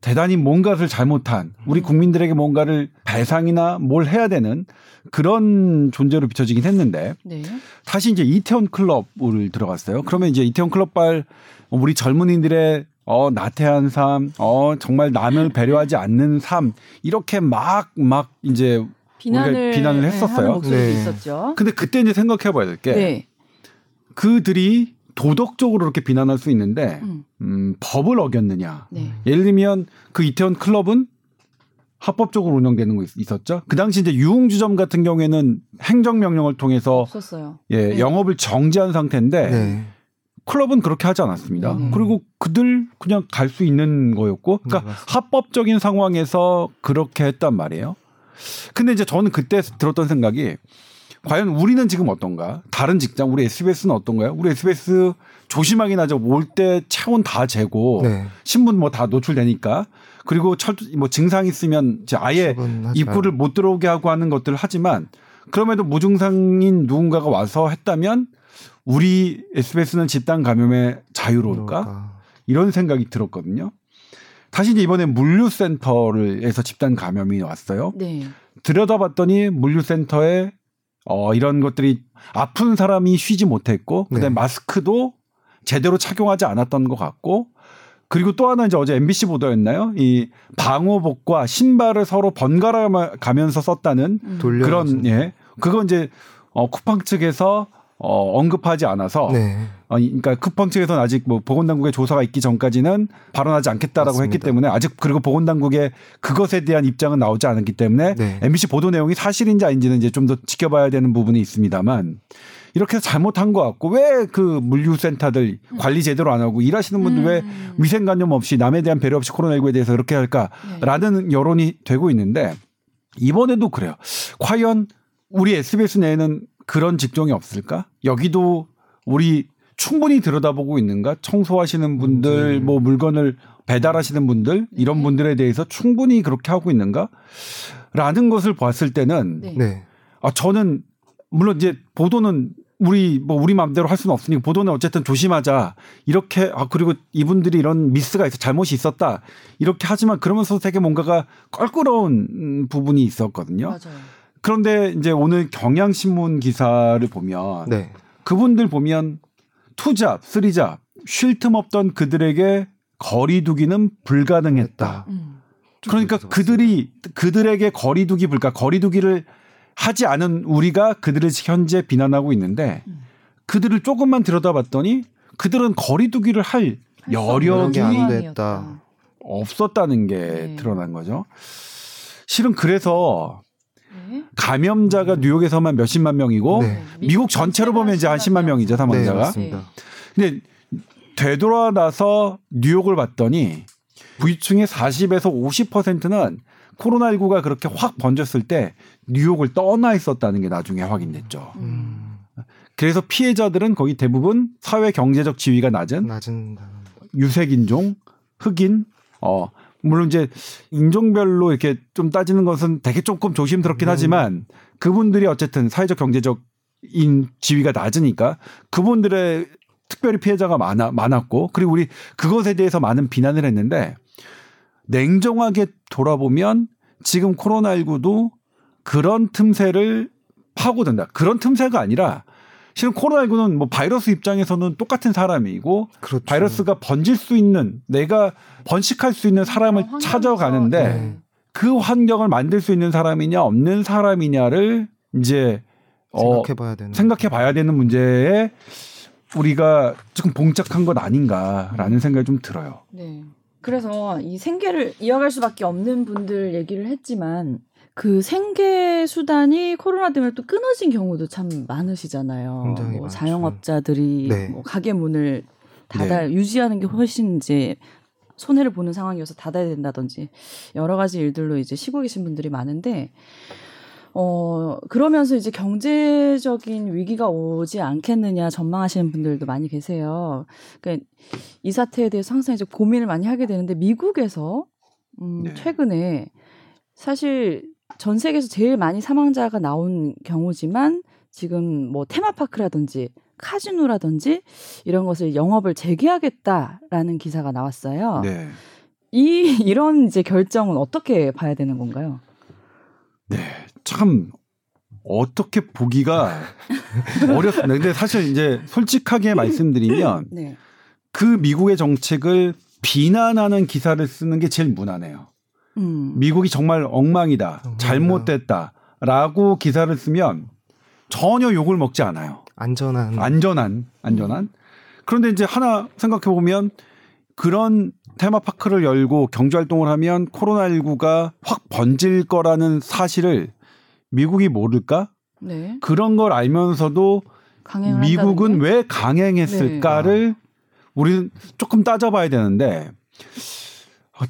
대단히 뭔가를 잘못한 우리 국민들에게 뭔가를 배상이나 뭘 해야 되는 그런 존재로 비춰지긴 했는데 네. 다시 이제 이태원 클럽을 들어갔어요. 그러면 이제 이태원 클럽발 우리 젊은이들의 어, 나태한 삶, 어, 정말 남을 배려하지 않는 삶, 이렇게 막, 막 이제 비난을, 비난을 네, 했었어요. 하는 목소리도 네. 있었죠. 근데 그때 이제 생각해 봐야 될게 네. 그들이 도덕적으로 그렇게 비난할 수 있는데 음. 음, 법을 어겼느냐. 네. 예를 들면 그 이태원 클럽은 합법적으로 운영되는 거 있- 있었죠. 그 당시 이제 유흥주점 같은 경우에는 행정명령을 통해서 없었어요. 예, 네. 영업을 정지한 상태인데 네. 클럽은 그렇게 하지 않았습니다. 네. 그리고 그들 그냥 갈 수 있는 거였고, 그러니까 네. 합법적인 상황에서 그렇게 했단 말이에요. 근데 이제 저는 그때 들었던 생각이 과연 우리는 지금 어떤가? 다른 직장, 우리 SBS는 어떤가요? 우리 SBS 조심하긴 하죠. 올 때 체온 다 재고 네. 신문 뭐다 노출되니까 그리고 철, 뭐 증상 있으면 이제 아예 입구를 못 들어오게 하고 하는 것들을 하지만 그럼에도 무증상인 누군가가 와서 했다면 우리 SBS는 집단 감염에 자유로울까? 그럴까? 이런 생각이 들었거든요. 다시 이제 이번에 물류센터를에서 집단 감염이 왔어요. 네. 들여다봤더니 물류센터에 어 이런 것들이 아픈 사람이 쉬지 못했고 그 다음에 네. 마스크도 제대로 착용하지 않았던 것 같고 그리고 또 하나 이제 어제 MBC 보도였나요? 이 방호복과 신발을 서로 번갈아 가면서 썼다는 음. 돌려 그런 예 그거 이제 어 쿠팡 측에서 어 언급하지 않아서 네. 어, 이- 그러니까 쿠팡 측에서는 아직 뭐 보건당국의 조사가 있기 전까지는 발언하지 않겠다라고 했기 맞습니다. 때문에 아직 그리고 보건당국의 그것에 대한 입장은 나오지 않았기 때문에 네. MBC 보도 내용이 사실인지 아닌지는 이제 좀 더 지켜봐야 되는 부분이 있습니다만 이렇게 해서 잘못한 것 같고 왜 그 물류센터들 관리 제대로 안 하고 일하시는 분들 왜 음. 위생관념 없이 남에 대한 배려 없이 코로나19에 대해서 그렇게 네. 할까라는 여론이 되고 있는데 이번에도 그래요. 과연 우리 SBS 내에는 그런 직종이 없을까? 여기도 우리 충분히 들여다보고 있는가? 청소하시는 분들, 음. 뭐 물건을 배달하시는 분들 이런 네. 분들에 대해서 충분히 그렇게 하고 있는가? 라는 것을 봤을 때는 네. 네. 아 저는 물론 이제 보도는 우리 뭐 우리 마음대로 할 수는 없으니까 보도는 어쨌든 조심하자 이렇게 아 그리고 이분들이 이런 미스가 있어 잘못이 있었다 이렇게 하지만 그러면서 되게 뭔가가 껄끄러운 음, 부분이 있었거든요. 맞아요. 그런데 이제 오늘 경향신문 기사를 보면 네. 그분들 보면 투잡, 쓰리잡 쉴 틈 없던 그들에게 거리두기는 불가능했다. 음. 그러니까 좀 그들이 그들에게 거리두기 불가 거리두기를 하지 않은 우리가 그들을 현재 비난하고 있는데 음. 그들을 조금만 들여다봤더니 그들은 거리두기를 할 여력이. 없었다는 게 네. 드러난 거죠. 실은 그래서 네. 감염자가 뉴욕에서만 몇십만 명이고 네. 미국 전체로 보면 이제 한 10만 명이죠 네, 사망자가. 맞습니다. 근데 되돌아나서 뉴욕을 봤더니 부유층의 40에서 50%는 코로나19가 그렇게 확 번졌을 때 뉴욕을 떠나 있었다는 게 나중에 확인됐죠. 음. 그래서 피해자들은 거의 대부분 사회 경제적 지위가 낮은 낮은 유색인종, 흑인, 어, 물론 이제 인종별로 이렇게 좀 따지는 것은 되게 조금 조심스럽긴 음. 하지만 그분들이 어쨌든 사회적 경제적 인 지위가 낮으니까 그분들의 특별히 피해자가 많아 많았고 그리고 우리 그것에 대해서 많은 비난을 했는데 냉정하게 돌아보면 지금 코로나19도 그런 틈새를 파고든다. 그런 틈새가 아니라 실은 코로나19는 뭐 바이러스 입장에서는 똑같은 사람이고 그렇죠. 바이러스가 번질 수 있는 내가 번식할 수 있는 사람을 그런 찾아가는데 네. 그 환경을 만들 수 있는 사람이냐 없는 사람이냐를 이제 어, 생각해 봐야 되는 생각해 봐야 되는 문제에 우리가 조금 봉착한 것 아닌가라는 생각이 좀 들어요. 네. 그래서 이 생계를 이어갈 수밖에 없는 분들 얘기를 했지만 그 생계 수단이 코로나 때문에 또 끊어진 경우도 참 많으시잖아요. 뭐. 자영업자들이 네. 뭐 가게 문을 닫아 유지하는 게 훨씬 이제 손해를 보는 상황이어서 닫아야 된다든지 여러 가지 일들로 이제 쉬고 계신 분들이 많은데 어 그러면서 이제 경제적인 위기가 오지 않겠느냐 전망하시는 분들도 많이 계세요. 그러니까 이 사태에 대해서 항상 이제 고민을 많이 하게 되는데 미국에서 음 네. 최근에 사실 전 세계에서 제일 많이 사망자가 나온 경우지만 지금 뭐 테마파크라든지 카지노라든지 이런 것을 영업을 재개하겠다라는 기사가 나왔어요. 네. 이 이런 이제 결정은 어떻게 봐야 되는 건가요? 네. 참 어떻게 보기가 어렵습니다. 근데 사실 이제 솔직하게 말씀드리면 네. 그 미국의 정책을 비난하는 기사를 쓰는 게 제일 무난해요. 음. 미국이 정말 엉망이다, 엉망이다. 잘못됐다라고 기사를 쓰면 전혀 욕을 먹지 않아요. 안전한 안전한 안전한. 그런데 이제 하나 생각해 보면 그런 테마파크를 열고 경제 활동을 하면 코로나19가 확 번질 거라는 사실을 미국이 모를까? 네. 그런 걸 알면서도 강행을 미국은 게? 왜 강행했을까를 우리는 조금 따져봐야 되는데 어,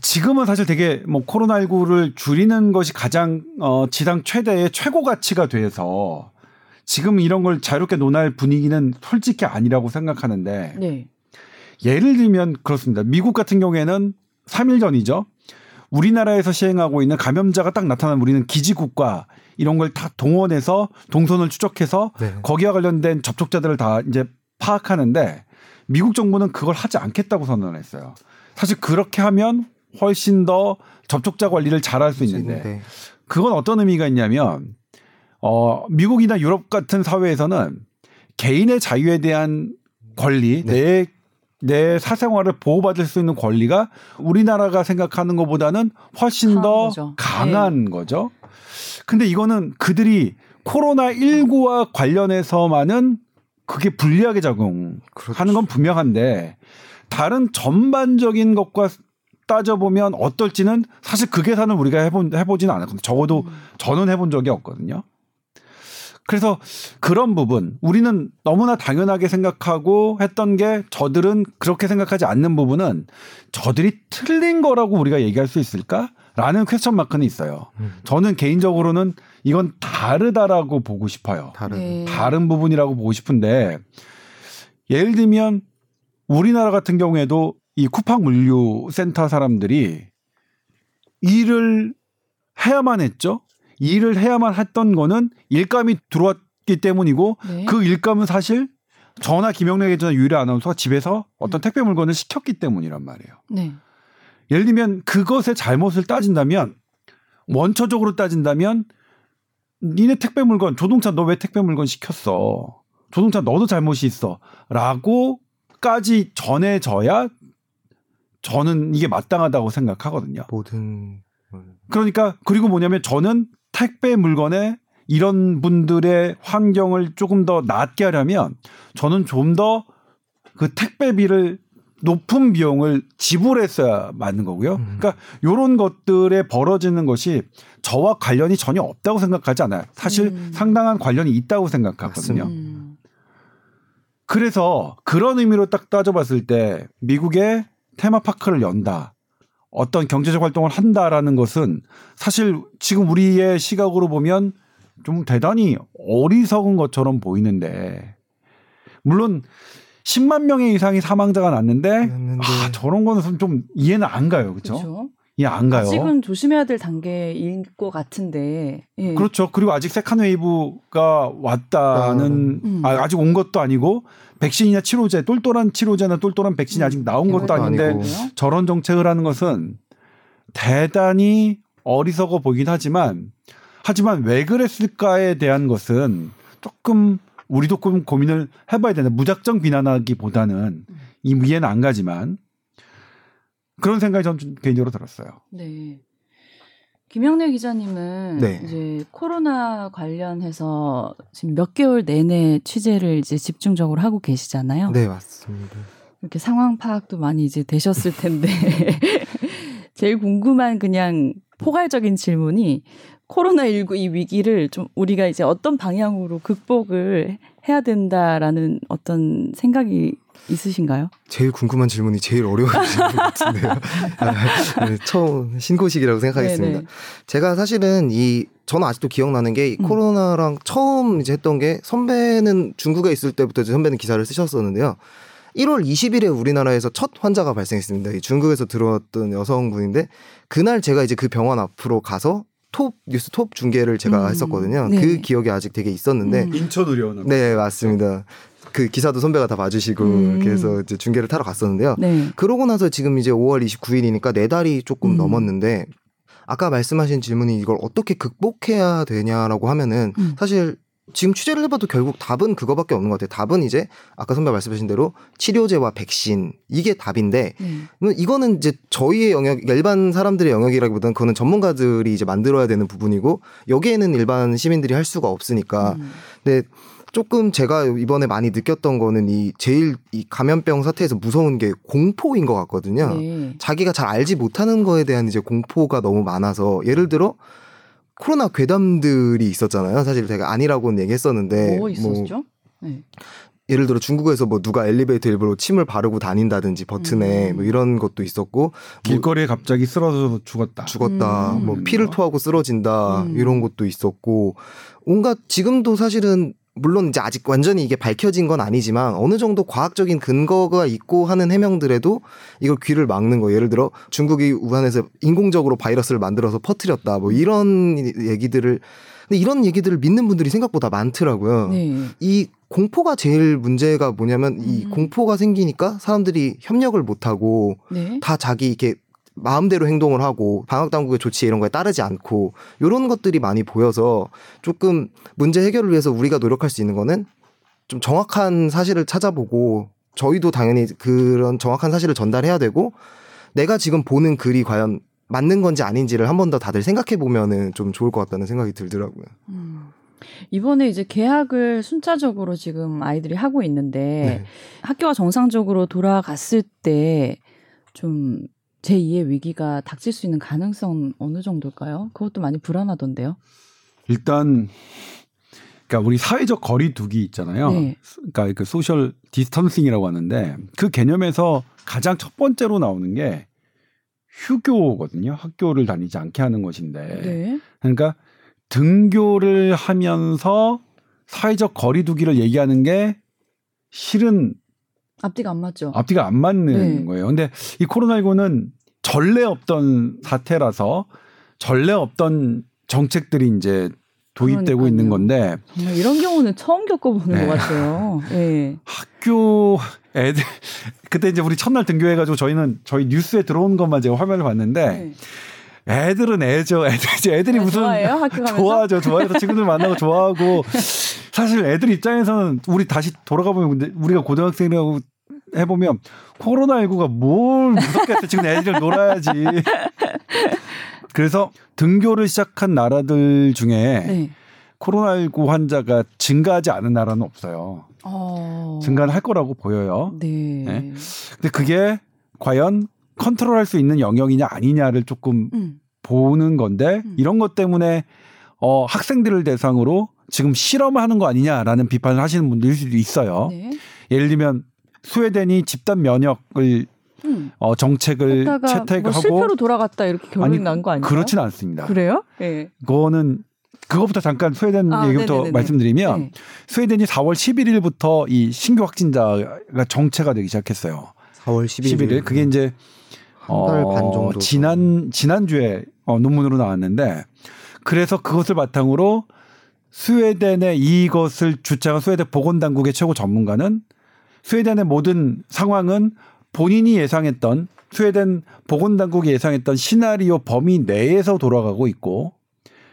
지금은 사실 되게 뭐 코로나19를 줄이는 것이 가장 어, 지상 최대의 최고 가치가 돼서 지금 이런 걸 자유롭게 논할 분위기는 솔직히 아니라고 생각하는데 네. 예를 들면 그렇습니다. 미국 같은 경우에는 3일 전이죠. 우리나라에서 시행하고 있는 감염자가 딱 나타나면 우리는 기지국가 이런 걸 다 동원해서 동선을 추적해서 네. 거기와 관련된 접촉자들을 다 이제 파악하는데 미국 정부는 그걸 하지 않겠다고 선언했어요. 사실 그렇게 하면 훨씬 더 접촉자 관리를 잘할 수 있는데 네. 그건 어떤 의미가 있냐면 어 미국이나 유럽 같은 사회에서는 개인의 자유에 대한 권리 네. 내 내 사생활을 보호받을 수 있는 권리가 우리나라가 생각하는 것보다는 훨씬 더 거죠. 네. 강한 거죠. 근데 이거는 그들이 코로나 19와 관련해서만은 그게 불리하게 작용하는 그렇죠. 건 분명한데 다른 전반적인 것과 따져보면 어떨지는 사실 그 계산을 우리가 해본, 해보지는 않았거든요. 적어도 음. 저는 해본 적이 없거든요. 그래서 그런 부분 우리는 너무나 당연하게 생각하고 했던 게 저들은 그렇게 생각하지 않는 부분은 저들이 틀린 거라고 우리가 얘기할 수 있을까 라는 퀘스천 마크는 있어요. 음, 저는 개인적으로는 이건 다르다라고 보고 싶어요. 다른 네. 다른 부분이라고 보고 싶은데 예를 들면 우리나라 같은 경우에도 이 쿠팡 물류 센터 사람들이 일을 해야만 했죠. 일을 해야만 했던 거는 일감이 들어왔기 때문이고 네. 그 일감은 사실 전화 김영래 기자 유일의 아나운서가 집에서 어떤 택배 물건을 시켰기 때문이란 말이에요. 네. 예를 들면 그것의 잘못을 따진다면 원초적으로 따진다면 니네 택배 물건 조동차 너왜 택배 물건 시켰어 조동차 너도 잘못이 있어 라고까지 전해져야 저는 이게 마땅하다고 생각하거든요. 모든 그러니까 그리고 뭐냐면 저는 택배 물건에 이런 분들의 환경을 조금 더 낫게 하려면 저는 좀 더 그 택배비를 높은 비용을 지불했어야 맞는 거고요. 음. 그러니까 요런 것들에 벌어지는 것이 저와 관련이 전혀 없다고 생각하지 않아요. 사실 음. 상당한 관련이 있다고 생각하거든요. 맞습니다. 음. 그래서 그런 의미로 딱 따져봤을 때 미국의 테마파크를 연다. 어떤 경제적 활동을 한다라는 것은 사실 지금 우리의 시각으로 보면 좀 대단히 어리석은 것처럼 보이는데 물론 10만 명의 이상이 사망자가 났는데 났는데. 아 저런 거는 좀 이해는 안 가요. 그렇죠? 이해 안 가요. 아직은 조심해야 될 단계인 것 같은데. 예. 그렇죠. 그리고 아직 second wave가 왔다는 음. 아, 아직 온 것도 아니고 백신이나 치료제, 똘똘한 치료제나 똘똘한 백신이 아직 나온 것도 그것도 아닌데 아니고. 저런 정책을 하는 것은 대단히 어리석어 보이긴 하지만 하지만 왜 그랬을까에 대한 것은 조금 우리도 좀 고민을 해봐야 된다. 무작정 비난하기보다는 이 이해는 안 가지만 그런 생각이 저는 좀 개인적으로 들었어요. 네. 김영래 기자님은 네. 이제 코로나 관련해서 지금 몇 개월 내내 취재를 이제 집중적으로 하고 계시잖아요. 네 맞습니다. 이렇게 상황 파악도 많이 이제 되셨을 텐데 제일 궁금한 그냥 포괄적인 질문이 코로나19 이 위기를 좀 우리가 이제 어떤 방향으로 극복을 해야 된다라는 어떤 생각이 있으신가요? 제일 궁금한 질문이 제일 어려운 질문 같은데요. 아, 네, 처음 신고식이라고 생각하겠습니다. 네네. 제가 사실은 이 저는 아직도 기억나는 게이 음. 코로나랑 처음 이제 했던 게 선배는 중국에 있을 때부터 이제 선배는 기사를 쓰셨었는데요. 1월 20일에 우리나라에서 첫 환자가 발생했습니다. 이 중국에서 들어왔던 여성분인데 그날 제가 이제 그 병원 앞으로 가서 톱 뉴스 톱 중계를 제가 음. 했었거든요. 네. 그 기억이 아직 되게 있었는데 음. 인천 의료원 네 맞습니다. 그 기사도 선배가 다 봐주시고 음. 해서 이제 중계를 타러 갔었는데요. 네. 그러고 나서 지금 이제 5월 29일이니까 네 달이 조금 음. 넘었는데 아까 말씀하신 질문이 이걸 어떻게 극복해야 되냐라고 하면은 음. 사실 지금 취재를 해봐도 결국 답은 그거밖에 없는 것 같아요. 답은 이제 아까 선배 말씀하신 대로 치료제와 백신 이게 답인데 네. 이거는 이제 저희의 영역 일반 사람들의 영역이라기보다는 그거는 전문가들이 이제 만들어야 되는 부분이고 여기에는 일반 시민들이 할 수가 없으니까 음. 근데 조금 제가 이번에 많이 느꼈던 거는 이 제일 이 감염병 사태에서 무서운 게 공포인 것 같거든요. 네. 자기가 잘 알지 못하는 거에 대한 이제 공포가 너무 많아서 예를 들어 코로나 괴담들이 있었잖아요. 사실 제가 아니라고는 얘기했었는데 뭐 있었죠? 네. 예를 들어 중국에서 뭐 누가 엘리베이터 일부러 침을 바르고 다닌다든지 버튼에 음. 뭐 이런 것도 있었고 뭐 길거리에 갑자기 쓰러져서 죽었다. 죽었다, 음. 뭐 피를 토하고 쓰러진다 음. 이런 것도 있었고 온갖 지금도 사실은 물론 이제 아직 완전히 이게 밝혀진 건 아니지만 어느 정도 과학적인 근거가 있고 하는 해명들에도 이걸 귀를 막는 거 예를 들어 중국이 우한에서 인공적으로 바이러스를 만들어서 퍼뜨렸다 뭐 이런 얘기들을 근데 이런 얘기들을 믿는 분들이 생각보다 많더라고요. 네. 이 공포가 제일 문제가 뭐냐면 이 음. 공포가 생기니까 사람들이 협력을 못 하고 네. 다 자기 이렇게 마음대로 행동을 하고 방역 당국의 조치 이런 거에 따르지 않고 이런 것들이 많이 보여서 조금 문제 해결을 위해서 우리가 노력할 수 있는 거는 좀 정확한 사실을 찾아보고 저희도 당연히 그런 정확한 사실을 전달해야 되고 내가 지금 보는 글이 과연 맞는 건지 아닌지를 한 번 더 다들 생각해 보면은 좀 좋을 것 같다는 생각이 들더라고요. 음. 이번에 이제 개학을 순차적으로 지금 아이들이 하고 있는데 네. 학교가 정상적으로 돌아갔을 때 좀 제2의 위기가 닥칠 수 있는 가능성 어느 정도일까요? 그것도 많이 불안하던데요. 일단 그러니까 우리 사회적 거리두기 있잖아요. 네. 그러니까 그 social distancing이라고 하는데 그 개념에서 가장 첫 번째로 나오는 게 휴교거든요. 학교를 다니지 않게 하는 것인데. 네. 그러니까 등교를 하면서 사회적 거리두기를 얘기하는 게 실은 앞뒤가 안 맞죠. 앞뒤가 안 맞는 네. 거예요. 근데 이 코로나19는 전례 없던 사태라서 전례 없던 정책들이 이제 도입되고 그러니까요. 있는 건데 정말 이런 경우는 처음 겪어보는 네. 것 같아요. 예. 학교 애들 그때 이제 우리 첫날 등교해가지고 저희는 저희 뉴스에 들어온 것만 제가 화면을 봤는데 네. 애들은 애죠. 애들 이제 애들이 아, 무슨 좋아해요? 학교 가면서? 좋아하죠. 좋아해서 친구들 만나고 좋아하고 사실 애들 입장에서는 우리 다시 돌아가 보면 근데 우리가 고등학생이라고 해보면 코로나19가 뭘 무섭겠어. 지금 애들 놀아야지. 그래서 등교를 시작한 나라들 중에 네. 코로나19 환자가 증가하지 않은 나라는 없어요. 어. 증가는 할 거라고 보여요. 네. 네. 근데 그게 과연 컨트롤할 수 있는 영역이냐 아니냐를 조금 음. 보는 건데 음. 이런 것 때문에 어 학생들을 대상으로 지금 실험하는 거 아니냐라는 비판을 하시는 분들일 수도 있어요. 네. 예를 들면 스웨덴이 집단 면역을 음. 어 정책을 했다가 뭐 채택하고 실패로 돌아갔다 이렇게 결론이 난 거 아니에요? 그렇지는 않습니다. 그래요? 예. 그거는 그거부터 잠깐 스웨덴 아, 얘기부터 네네네네. 말씀드리면 네. 스웨덴이 4월 11일부터 이 신규 확진자가 정체가 되기 시작했어요. 4월 11일. 11일 그게 이제 어, 한달반 정도 지난 지난주에 어, 논문으로 나왔는데 그래서 그것을 바탕으로 스웨덴의 이것을 주장한 스웨덴 보건당국의 최고 전문가는 스웨덴의 모든 상황은 본인이 예상했던 스웨덴 보건당국이 예상했던 시나리오 범위 내에서 돌아가고 있고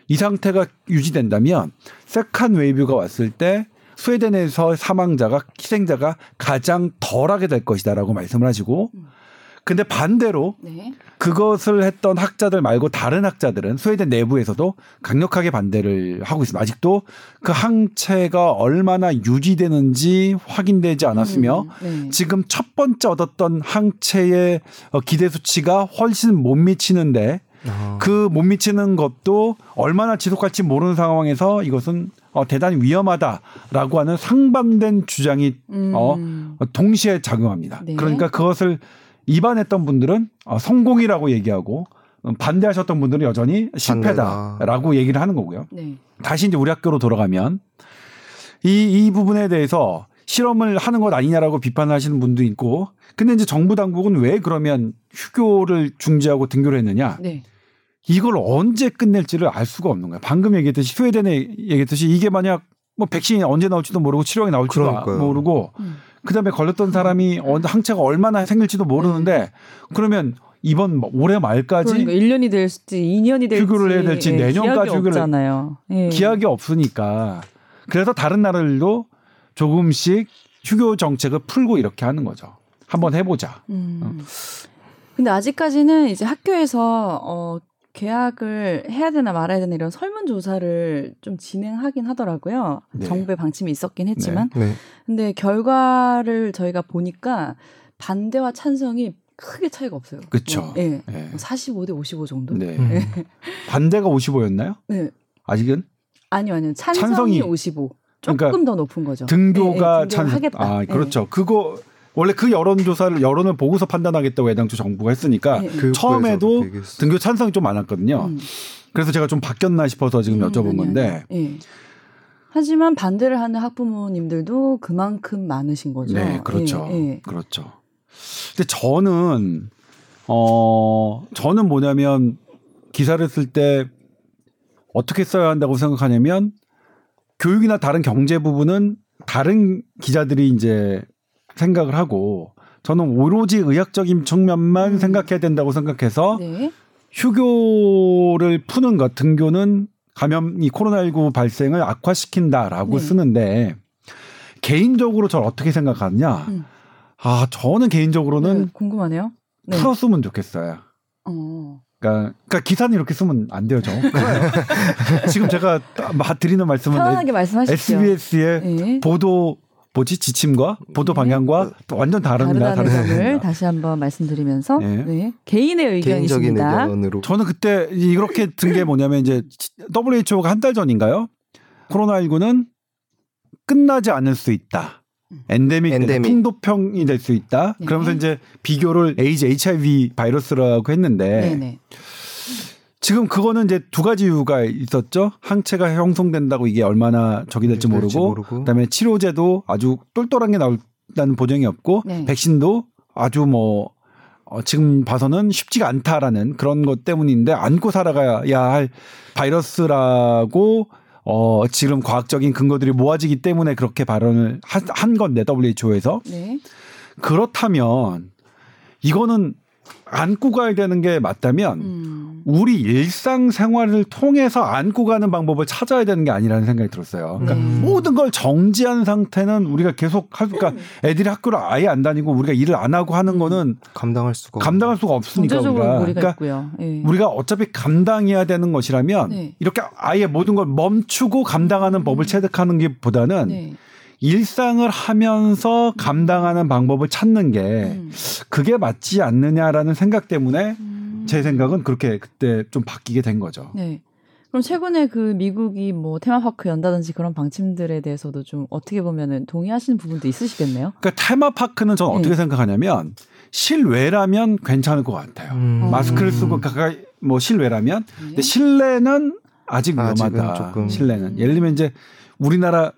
이 상태가 유지된다면 second wave가 왔을 때 스웨덴에서 사망자가 희생자가 가장 덜하게 될 것이다라고 말씀을 하시고 근데 반대로 네. 그것을 했던 학자들 말고 다른 학자들은 스웨덴 내부에서도 강력하게 반대를 하고 있습니다. 아직도 그 항체가 얼마나 유지되는지 확인되지 않았으며 음, 네. 지금 첫 번째 얻었던 항체의 어, 기대 수치가 훨씬 못 미치는데 아. 그못 미치는 것도 얼마나 지속할지 모르는 상황에서 이것은 어, 대단히 위험하다라고 하는 상반된 주장이 음. 어, 동시에 작용합니다. 네. 그러니까 그것을 입안했던 분들은 어, 성공이라고 얘기하고 음, 반대하셨던 분들은 여전히 실패다라고 얘기를 하는 거고요. 네. 다시 이제 우리 학교로 돌아가면 이, 이 부분에 대해서 실험을 하는 것 아니냐라고 비판하시는 분도 있고 근데 이제 정부 당국은 왜 그러면 휴교를 중지하고 등교를 했느냐 네. 이걸 언제 끝낼지를 알 수가 없는 거야. 방금 얘기했듯이 스웨덴에 얘기했듯이 이게 만약 뭐 백신이 언제 나올지도 모르고 치료약이 나올지도 그러니까요. 모르고 음. 그다음에 걸렸던 사람이 어- 항체가 얼마나 생길지도 모르는데 그러면 이번 뭐 올해 말까지 그러니까 1년이 될지 2년이 될지 휴교를 해야 될지 예, 내년까지 기약이 휴교를- 없잖아요. 예. 기약이 없으니까 그래서 다른 나라들도 조금씩 휴교 정책을 풀고 이렇게 하는 거죠. 한번 해보자. 음. 근데 아직까지는 이제 학교에서 어 계약을 해야 되나 말아야 되나 이런 설문 조사를 좀 진행하긴 하더라고요. 네. 정부의 방침이 있었긴 했지만. 네. 근데 결과를 저희가 보니까 반대와 찬성이 크게 차이가 없어요. 뭐, 예. 네. 45대 55 정도? 네. 음. 반대가 55였나요? 네. 아직은 아니요, 아니요. 찬성이, 찬성이 55. 조금 그러니까 더 높은 거죠. 등교가 예, 예, 찬 하겠다. 아, 그렇죠. 그거 원래 그 여론조사를 여론을 보고서 판단하겠다고 애당초 정부가 했으니까 예, 예. 교육부에서도 처음에도. 등교 찬성이 좀 많았거든요. 음. 그래서 제가 좀 바뀌었나 싶어서 지금 음, 여쭤본 아니, 건데 아니, 예. 하지만 반대를 하는 학부모님들도 그만큼 많으신 거죠. 네, 그렇죠. 예, 예. 그렇죠. 근데 저는 어 저는 뭐냐면 기사를 쓸 때 어떻게 써야 한다고 생각하냐면 교육이나 다른 경제 부분은 다른 기자들이 이제 생각을 하고 저는 오로지 의학적인 측면만 음. 생각해야 된다고 생각해서 네. 휴교를 푸는 것 등교는 감염이 코로나19 발생을 악화시킨다라고 네. 쓰는데 개인적으로 저는 어떻게 생각하느냐? 음. 아 저는 개인적으로는 네, 궁금하네요. 네. 풀었으면 좋겠어요. 어. 그러니까, 그러니까 기사는 이렇게 쓰면 안 돼요, 저. 지금 제가 마- 드리는 말씀은 편안하게 말씀하십시오. SBS의 예. 보도 뭐지 지침과 보도 네. 방향과 또 완전 다릅니다. 다른 점을 점입니다. 다시 한번 말씀드리면서 네. 네. 개인의 의견이십니다. 의견으로 저는 그때 이렇게 든 게 뭐냐면 이제 WHO가 한 달 전인가요? 코로나19는 끝나지 않을 수 있다. endemic, endemic. 풍토병이 될 수 있다. 네. 그러면서 이제 비교를 에이즈, HIV 바이러스라고 했는데 네네. 지금 그거는 이제 두 가지 이유가 있었죠. 항체가 형성된다고 이게 얼마나 지속이 될지 모르고, 모르고. 그다음에 치료제도 아주 똘똘한 게 나온다는 보장이 없고, 네. 백신도 아주 뭐 어, 지금 봐서는 쉽지가 않다라는 그런 것 때문인데 안고 살아가야 할 바이러스라고 어, 지금 과학적인 근거들이 모아지기 때문에 그렇게 발언을 하- 한 건데 WHO에서 네. 그렇다면 이거는 안고 가야 되는 게 맞다면 음. 우리 일상 생활을 통해서 안고 가는 방법을 찾아야 되는 게 아니라는 생각이 들었어요. 그러니까 네. 모든 걸 정지한 상태는 우리가 계속 할, 그러니까 애들이 학교를 아예 안 다니고 우리가 일을 안 하고 하는 거는 감당할 수가 감당할 수가 없으니까 우리가. 그러니까 있고요. 예. 우리가 어차피 감당해야 되는 것이라면 네. 이렇게 아예 모든 걸 멈추고 감당하는 법을 체득하는 게 보다는 네. 일상을 하면서 감당하는 방법을 찾는 게 음. 그게 맞지 않느냐라는 생각 때문에 음. 제 생각은 그렇게 그때 좀 바뀌게 된 거죠. 네. 그럼 최근에 그 미국이 뭐 테마파크 연다든지 그런 방침들에 대해서도 좀 어떻게 보면은 동의하시는 부분도 있으시겠네요. 그러니까 테마파크는 저는 네. 어떻게 생각하냐면 실외라면 괜찮을 것 같아요. 음. 마스크를 쓰고 가까이 뭐 실외라면 네. 근데 실내는 아직 위험하다. 조금. 실내는 예를 들면 이제 우리나라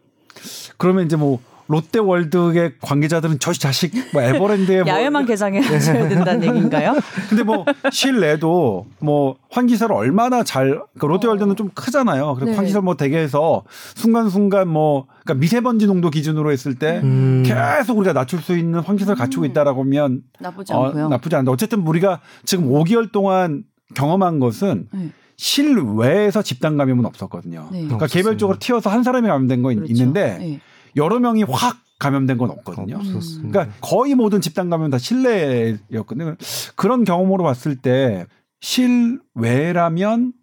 그러면 이제 뭐 롯데월드의 관계자들은 저 자식 뭐 에버랜드에 뭐 야외만 개장해 하셔야 된다는 얘기인가요? 근데 뭐 실내도 뭐 환기사를 얼마나 잘 그러니까 롯데월드는 좀 크잖아요. 그래서 네. 환기사 뭐 되게 해서 순간순간 뭐 그러니까 미세먼지 농도 기준으로 했을 때 음. 계속 우리가 낮출 수 있는 환기사를 갖추고 있다라고 하면 나쁘지 어, 않고요. 나쁘지 않은데 어쨌든 우리가 지금 5개월 동안 경험한 것은 네. 실외에서 집단 감염은 없었거든요. 네. 그러니까 없었어요. 개별적으로 튀어서 한 사람이 감염된 건 그렇죠. 있는데 네. 여러 명이 확 감염된 건 없거든요. 없었습니다. 그러니까 거의 모든 집단 감염 다 실내였거든요. 그런 경험으로 봤을 때 실외라면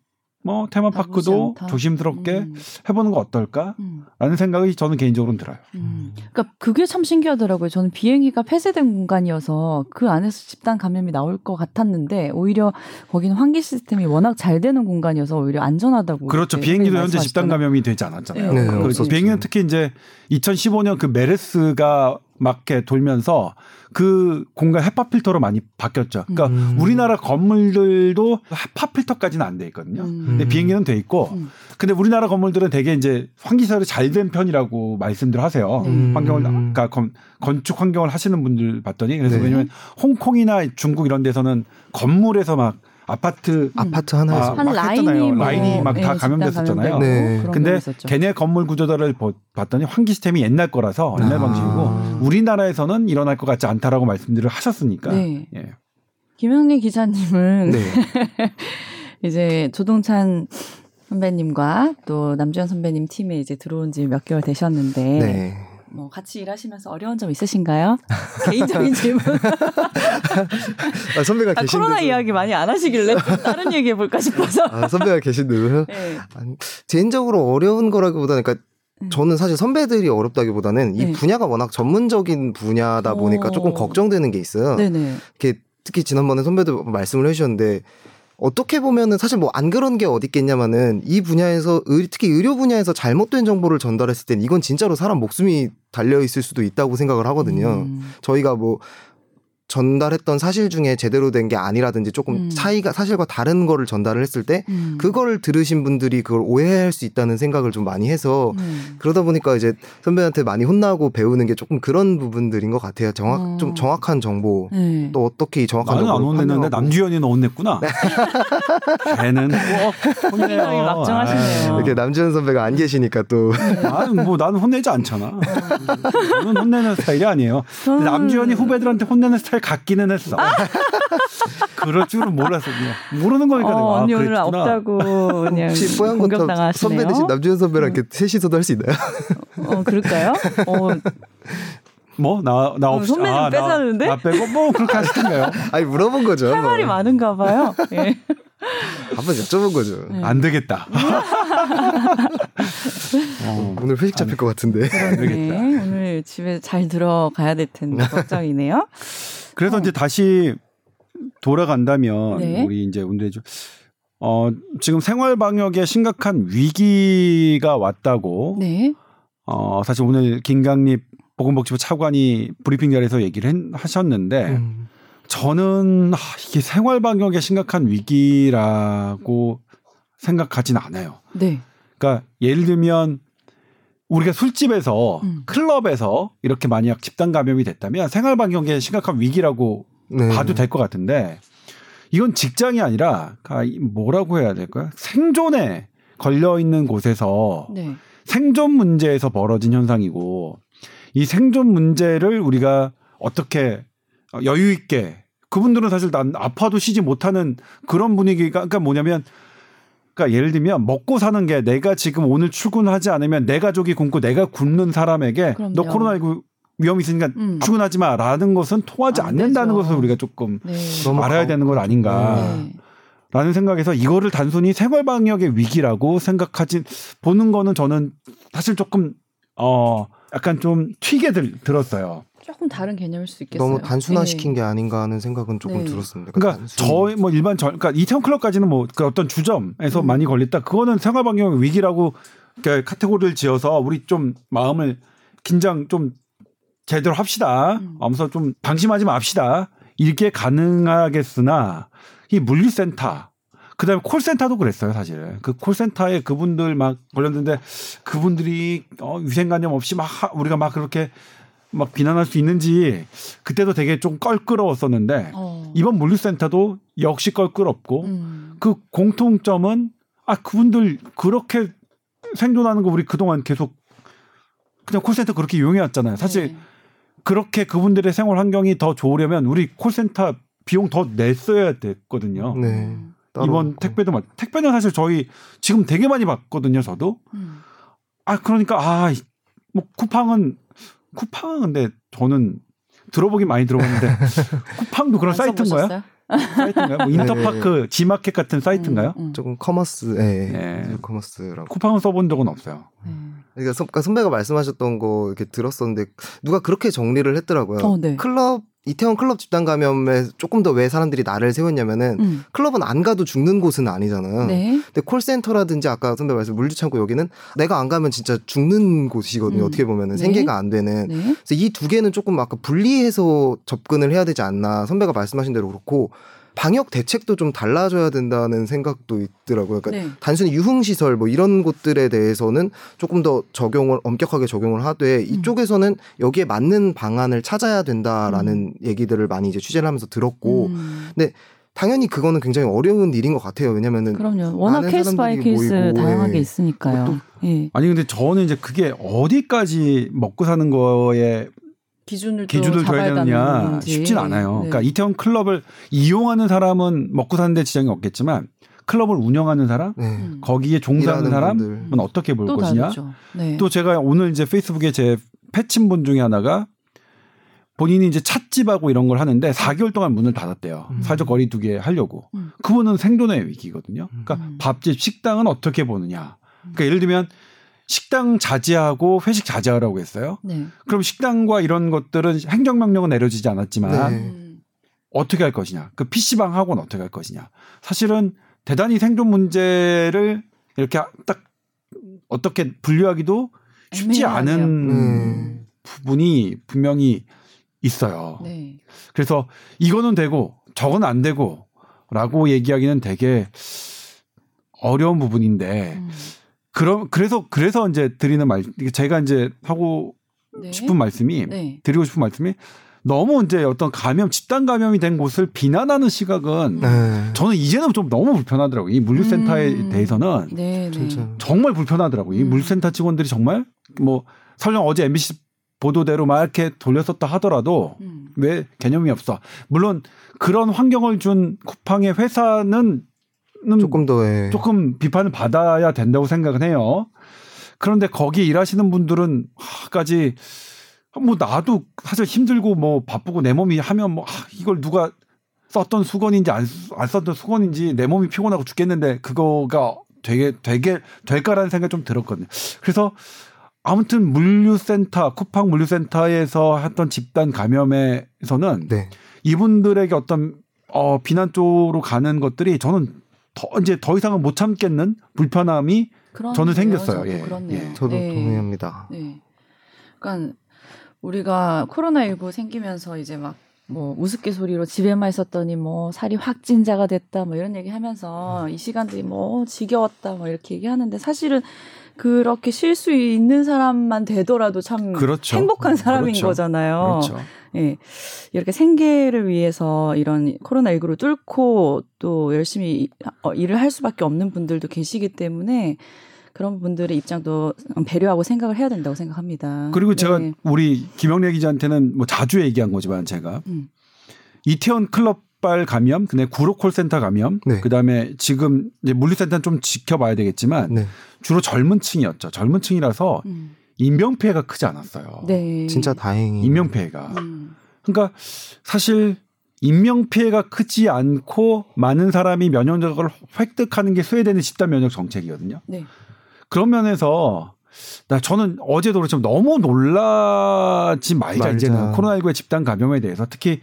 뭐 테마파크도. 조심스럽게 음. 해보는 거 어떨까라는 음. 생각이 저는 개인적으로는 들어요. 음. 그러니까 그게 참 신기하더라고요. 저는 비행기가 폐쇄된 공간이어서 그 안에서 집단 감염이 나올 것 같았는데 오히려 거기는 환기 시스템이 워낙 잘 되는 공간이어서 오히려 안전하다고. 그렇죠. 비행기도 현재 집단 말씀하셨잖아요. 감염이 되지 않았잖아요. 네, 네, 그 없었죠. 비행기는 특히 이제 2015년 그 메르스가 막 이렇게 돌면서 그 공간 헤파 필터로 많이 바뀌었죠. 그러니까 음. 우리나라 건물들도 헤파 필터까지는 안 돼 있거든요. 음. 근데 비행기는 돼 있고 음. 근데 우리나라 건물들은 되게 이제 환기설이 잘 된 편이라고 말씀들 하세요. 음. 환경을 그러니까 건, 건축 환경을 하시는 분들 봤더니 그래서 네. 왜냐면 홍콩이나 중국 이런 데서는 건물에서 막 아파트 아파트 하나에서 아, 한막 라인이. 뭐, 라인이 막다 예, 집단 감염됐었잖아요. 네. 그런 근데. 걔네 건물 구조들을 보- 봤더니 환기 시스템이 옛날 거라서 옛날 아. 방식이고 우리나라에서는 일어날 것 같지 않다라고 말씀들을 하셨으니까 네. 예. 김영리 기자님은 네. 이제 조동찬 선배님과 또 남주현 선배님 팀에 이제 들어온 지 몇 개월 되셨는데 네. 뭐 같이 일하시면서 어려운 점 있으신가요? 개인적인 질문. 아, 선배가 아, 계신 코로나 데도- 이야기 많이 안 하시길래 다른 얘기 해볼까 싶어서. 아, 선배가 계신데도요. 네. 아니, 개인적으로 어려운 거라기보다는 그러니까 음. 저는 사실 선배들이 어렵다기보다는 이 네. 분야가 워낙 전문적인 분야다 보니까 오. 조금 걱정되는 게 있어요. 네네. 이렇게 특히 지난번에 선배도 말씀을 해주셨는데 어떻게 보면은 사실 뭐 안 그런 게 어디 있겠냐마는 이 분야에서 의- 특히 의료 분야에서 잘못된 정보를 전달했을 땐 이건 진짜로 사람 목숨이 달려 있을 수도 있다고 생각을 하거든요. 음. 저희가 뭐 전달했던 사실 중에 제대로 된 게 아니라든지 조금 음. 차이가 사실과 다른 거를 전달을 했을 때 음. 그걸 들으신 분들이 그걸 오해할 수 있다는 생각을 좀 많이 해서 음. 그러다 보니까 이제 선배한테 많이 혼나고 배우는 게 조금 그런 부분들인 것 같아요. 정확 어. 좀 정확한 정보 네. 또 어떻게 이 정확한 나는 안 정보를 혼냈는데 판명하고. 남주현이는 혼냈구나. 걔는 꼭 혼내요. 굉장히 막중하시네요. 이렇게 남주현 선배가 안 계시니까 또 나는 뭐 나는 혼내지 않잖아. 저는 혼내는 스타일이 아니에요. 남주현이 후배들한테 혼내는 스타일 같기는 했어. 그럴 줄은 몰랐어. 그냥 모르는 거니까 내가 어, 아, 언니 오늘. 없다고 그냥 혹시 뽀얀 공격당하시네요. 선배 대신 남주현 선배랑 이렇게 셋이서도 할 수 있나요? 어 그럴까요? 어, 뭐 나 나 어, 없이 선배님 아, 나- 뺏었는데? 나 빼고 뭐 그렇게 하시던가요? 아니 물어본 거죠. 할 말이 뭐. 많은가 봐요. 예. 한번 여쭤본 거죠. 네. 안 되겠다. 어, 오늘 회식 잡힐 것 같은데. 네, 오늘 집에 잘 들어가야 될 텐데 걱정이네요. 그래서 이제 다시 돌아간다면 네. 우리 이제 오늘 좀 어, 지금 생활 방역에 심각한 위기가 왔다고 네. 어, 사실 오늘 김강립 보건복지부 차관이 브리핑 자리에서 얘기를 했- 하셨는데 음. 저는 아, 이게 생활 방역에 심각한 위기라고 생각하진 않아요. 네. 그러니까 예를 들면 우리가 술집에서 음. 클럽에서 이렇게 만약 집단 감염이 됐다면 생활 방역에 심각한 위기라고 네. 봐도 될 것 같은데 이건 직장이 아니라 가- 뭐라고 해야 될까요? 생존에 걸려 있는 곳에서 네. 생존 문제에서 벌어진 현상이고 이 생존 문제를 우리가 어떻게 여유 있게 그분들은 사실 난 아파도 쉬지 못하는 그런 분위기가 그러니까 뭐냐면 그러니까 예를 들면 먹고 사는 게 내가 지금 오늘 출근하지 않으면 내 가족이 굶고 내가 굶는 사람에게 그럼요. 너 코로나19 위험이 있으니까 음. 출근하지 마라는 것은 통하지 안 않는다는 되죠. 것을 우리가 조금 네. 알아야 되는 것 아닌가. 네. 라는 생각에서 이거를 단순히 생활 방역의 위기라고 생각하지 보는 거는 저는 사실 조금 어 약간 좀 튀게 들, 들었어요. 조금 다른 개념일 수 있겠어요. 너무 단순화시킨 네. 게 아닌가 하는 생각은 조금 네. 들었습니다. 그러니까 저희 뭐 일반 저 그러니까 이태원 클럽까지는 뭐 그 어떤 주점에서 음. 많이 걸렸다. 그거는 생활 방역 위기라고 이렇게 카테고리를 지어서 우리 좀 마음을 긴장 좀 제대로 합시다. 음. 하면서 좀 방심하지 맙시다. 이게 가능하겠으나 이 물류센터 그다음에 콜센터도 그랬어요, 사실. 그 콜센터에 그분들 막 걸렸는데 그분들이 어, 위생관념 없이 막 하- 우리가 막 그렇게 막 비난할 수 있는지 그때도 되게 좀 껄끄러웠었는데 어. 이번 물류센터도 역시 껄끄럽고 음. 그 공통점은 아 그분들 그렇게 생존하는 거 우리 그동안 계속 그냥 콜센터 그렇게 이용해 왔잖아요. 사실 네. 그렇게 그분들의 생활 환경이 더 좋으려면 우리 콜센터 비용 더 냈어야 됐거든요. 네. 음. 따로 이번. 택배도 마- 택배는 사실 저희 지금 되게 많이 받거든요. 저도 음. 아 그러니까 아 뭐 쿠팡은 쿠팡은 근데 저는 들어보긴 많이 들어봤는데 쿠팡도 그런 안 사이트인가요? 사이트인가요? 뭐 인터파크 지마켓 같은 사이트인가요? 음, 음. social commerce, 예, 네. commerce라고. 쿠팡은 써본 적은 없어요. 네. 그러니까 선- 그러니까 선배가 말씀하셨던 거 이렇게 들었었는데 누가 그렇게 정리를 했더라고요. 어, 네. 클럽 이태원 클럽 집단 감염에 조금 더 왜 사람들이 날을 세웠냐면은 음. 클럽은 안 가도 죽는 곳은 아니잖아요. 네. 근데 콜센터라든지 아까 선배 말씀 물류 창고 여기는 내가 안 가면 진짜 죽는 곳이거든요. 음. 어떻게 보면은 네. 생계가 안 되는. 네. 그래서 이 두 개는 조금 아까 분리해서 접근을 해야 되지 않나 선배가 말씀하신 대로 그렇고 방역 대책도 좀 달라져야 된다는 생각도 있더라고요. 그러니까 네. 단순히 유흥 시설 뭐 이런 곳들에 대해서는 조금 더 적용을 엄격하게 적용을 하되 이쪽에서는 여기에 맞는 방안을 찾아야 된다라는 얘기들을 많이 이제 취재를 하면서 들었고 음. 당연히 그거는 굉장히 어려운 일인 것 같아요. 왜냐면은 그럼요. 워낙 case by case 모이고, 다양하게 예. 있으니까요. 예. 아니 근데 저는 이제 그게 어디까지 먹고 사는 거에 기준을 또 기준을 잡아야 되느냐. 쉽진 않아요. 네. 그러니까 이태원 클럽을 이용하는 사람은 먹고 사는데 지장이 없겠지만 클럽을 운영하는 사람, 네. 음. 거기에 종사하는 사람은 분들. 어떻게 볼 또 것이냐. 네. 또 제가 오늘 이제 Facebook에 제 패친 분 중에 하나가 본인이 이제 찻집하고 이런 걸 하는데 4개월 동안 문을 닫았대요. 음. 사회적 거리 두기 하려고. 음. 그분은 생존의 위기거든요. 그러니까 음. 밥집, 식당은 어떻게 보느냐. 그러니까 예를 들면 식당 자제하고 회식 자제하라고 했어요. 네. 그럼 식당과 이런 것들은 행정명령은 내려지지 않았지만 네. 음. 어떻게 할 것이냐. 그 PC방하고는 어떻게 할 것이냐. 사실은 대단히 생존 문제를 이렇게 딱 어떻게 분류하기도 쉽지 애매하네요. 않은 음. 부분이 분명히 있어요. 네. 그래서 이거는 되고 저건 안 되고 라고 얘기하기는 되게 어려운 부분인데 음. 그럼 그래서 그래서 이제 드리는 말 제가 이제 하고 네. 싶은 말씀이 네. 드리고 싶은 말씀이 너무 이제 어떤 감염 집단 감염이 된 곳을 비난하는 시각은 네. 저는 이제는 좀 너무 불편하더라고요. 이 물류센터에 음. 대해서는 네. 네. 정말 불편하더라고요. 이 음. 물센터 직원들이 정말 뭐 설령 어제 MBC 보도대로 막 이렇게 돌렸었다 하더라도 음. 왜 개념이 없어. 물론 그런 환경을 준 쿠팡의 회사는 는 조금 더 예. 조금 비판을 받아야 된다고 생각은 해요. 그런데 거기 일하시는 분들은 까지 뭐 나도 사실 힘들고 뭐 바쁘고 내 몸이 하면 뭐 아, 이걸 누가 썼던 수건인지 안, 쓰- 안 썼던 수건인지 내 몸이 피곤하고 죽겠는데 그거가 되게 되게 될까라는 생각이 좀 들었거든요. 그래서 아무튼 물류센터 쿠팡 물류센터에서 했던 집단 감염에서는 네. 이분들에게 어떤 어 비난 쪽으로 가는 것들이 저는 더 이제 더 이상은 못 참겠는 불편함이 저는 생겼어요. 예, 그렇네요. 예. 저도 네. 동의합니다. 네. 그러니까 우리가 코로나19 생기면서 이제 막 뭐 우스갯소리로 집에만 있었더니 뭐 살이 확진자가 됐다 뭐 이런 얘기 하면서 이 시간들이 뭐 지겨웠다 뭐 이렇게 얘기하는데 사실은 그렇게 쉴 수 있는 사람만 되더라도 참 그렇죠. 행복한 사람인 그렇죠. 거잖아요. 그렇죠. 예. 이렇게 생계를 위해서 이런 코로나19를 뚫고 또 열심히 어, 일을 할 수밖에 없는 분들도 계시기 때문에 그런 분들의 입장도 배려하고 생각을 해야 된다고 생각합니다. 그리고 제가 네. 우리 김영래 기자한테는 뭐 자주 얘기한 거지만 제가 음. 이태원 클럽발 감염, 근데 구로 콜센터 감염, 네. 그다음에 지금 이제 물류센터는 좀 지켜봐야 되겠지만 네. 주로 젊은 층이었죠. 젊은 층이라서 음. 인명 피해가 크지 않았어요. 네. 진짜 다행히 인명 피해가. 음. 그러니까 사실 인명 피해가 크지 않고 많은 사람이 면역력을 획득하는 게 스웨덴의 집단 면역 정책이거든요. 네. 그런 면에서 나 저는 어제도 그렇지만 너무 놀라지 말자 말자. 이제는 코로나19의 집단 감염에 대해서 특히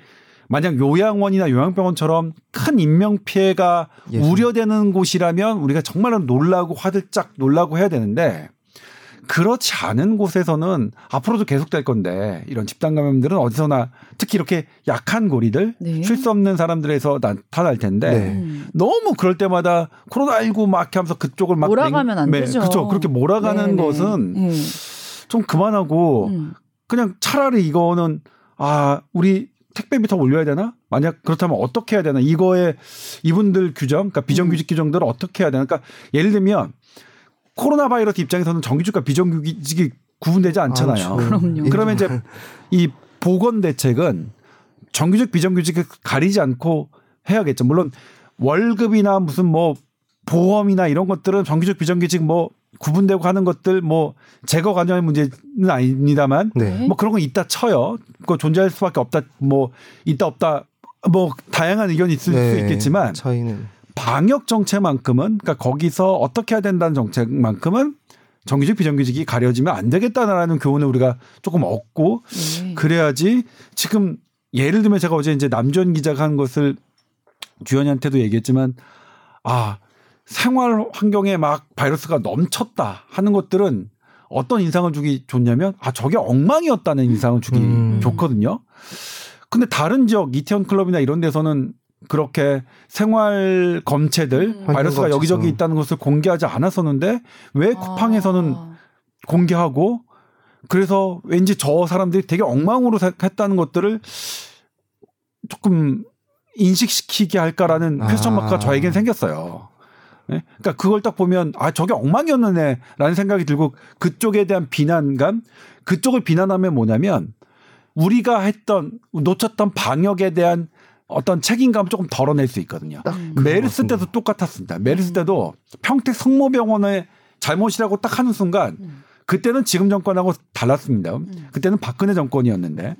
만약 요양원이나 요양병원처럼 큰 인명 피해가 예. 우려되는 곳이라면 우리가 정말로 놀라고 화들짝 놀라고 해야 되는데 그렇지 않은 곳에서는 앞으로도 계속될 건데 이런 집단 감염들은 어디서나 특히 이렇게 약한 고리들 네. 쉴수 없는 사람들에서 나타날 텐데 네. 음. 너무 그럴 때마다 코로나19 막 이렇게 하면서 그쪽을 막 몰아가면 안 네, 되죠. 그렇죠. 그렇게 몰아가는 네네. 것은 네. 좀 그만하고 음. 그냥 차라리 이거는 아 우리 택배비 더 올려야 되나? 만약 그렇다면 어떻게 해야 되나? 이거에 이분들 규정, 그러니까 비정규직 규정들을 어떻게 해야 되나? 그러니까 예를 들면 코로나 바이러스 입장에서는 정규직과 비정규직이 구분되지 않잖아요. 아, 그렇죠. 그럼요. 예. 그러면 이제 이 보건 대책은 정규직 비정규직을 가리지 않고 해야겠죠. 물론 월급이나 무슨 뭐 보험이나 이런 것들은 정규직 비정규직 뭐 구분되고 하는 것들 뭐 제거 관련의 문제는 아닙니다만 네. 뭐 그런 건 있다 쳐요. 그거 존재할 수밖에 없다. 뭐 있다 없다. 뭐 다양한 의견이 있을 네. 수 있겠지만 차이는 방역 정책만큼은 그러니까 거기서 어떻게 해야 된다는 정책만큼은 정규직 비정규직이 가려지면 안 되겠다라는 교훈을 우리가 조금 얻고 네. 그래야지 지금 예를 들면 제가 어제 이제 남전 기자가 한 것을 주연이한테도 얘기했지만 아 생활 환경에 막 바이러스가 넘쳤다 하는 것들은 어떤 인상을 주기 좋냐면 아 저게 엉망이었다는 인상을 주기 음. 좋거든요. 근데 다른 지역 이태원 클럽이나 이런 데서는 그렇게 생활 검체들 음. 바이러스가 여기저기 검체서. 있다는 것을 공개하지 않았었는데 왜 쿠팡에서는 아. 공개하고 그래서 왠지 저 사람들이 되게 엉망으로 사- 했다는 것들을 조금 인식시키게 할까라는 아. 퀘스천 마크가 저에겐 생겼어요. 예? 그러니까 그걸 딱 보면 아 저게 엉망이었네,라는 생각이 들고 그쪽에 대한 비난감, 그쪽을 비난하면 뭐냐면 우리가 했던 놓쳤던 방역에 대한 어떤 책임감을 조금 덜어낼 수 있거든요. 딱 음. 메르스. 때도 똑같았습니다. 메르스 때도 평택 성모병원의 잘못이라고 딱 하는 순간 음. 그때는 지금 정권하고 달랐습니다. 그때는 박근혜 정권이었는데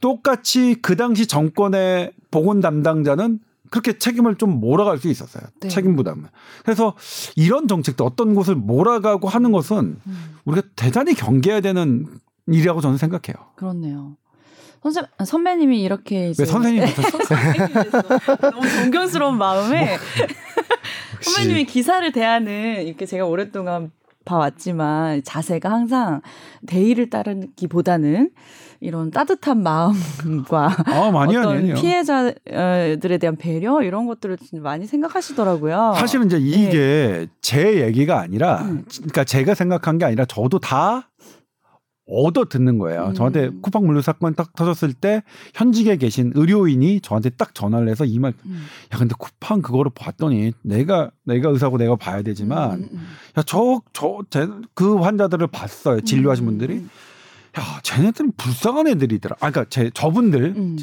똑같이 그 당시 정권의 보건 담당자는 그렇게 책임을 좀 몰아갈 수 있었어요. 네. 책임 부담을. 그래서 이런 정책도 어떤 곳을 몰아가고 하는 것은 음. 우리가 대단히 경계해야 되는 일이라고 저는 생각해요. 그렇네요. 선생 선배님이 이렇게 이제 왜 선생님? 너무 존경스러운 마음에 선배님이 기사를 대하는 이렇게 제가 오랫동안 봐왔지만 자세가 항상 대의를 따르기보다는 이런 따뜻한 마음과 아, 많이 어떤 아니에요. 피해자들에 대한 배려 이런 것들을 좀 많이 생각하시더라고요. 사실은 이제 이게 제 얘기가 아니라, 음. 그러니까 제가 생각한 게 아니라 저도 다 얻어 듣는 거예요. 음. 저한테 쿠팡 물류 사건 딱 터졌을 때 현직에 계신 의료인이 저한테 딱 전화를 해서 이 말, 음. 야 근데 쿠팡 그거를 봤더니 내가 내가 의사고 내가 봐야 되지만, 음, 음, 야저 저 그 환자들을 봤어요. 진료하신 음, 분들이. 음, 야 쟤네들은 불쌍한 애들이더라. 아 그러니까 제 저분들 음.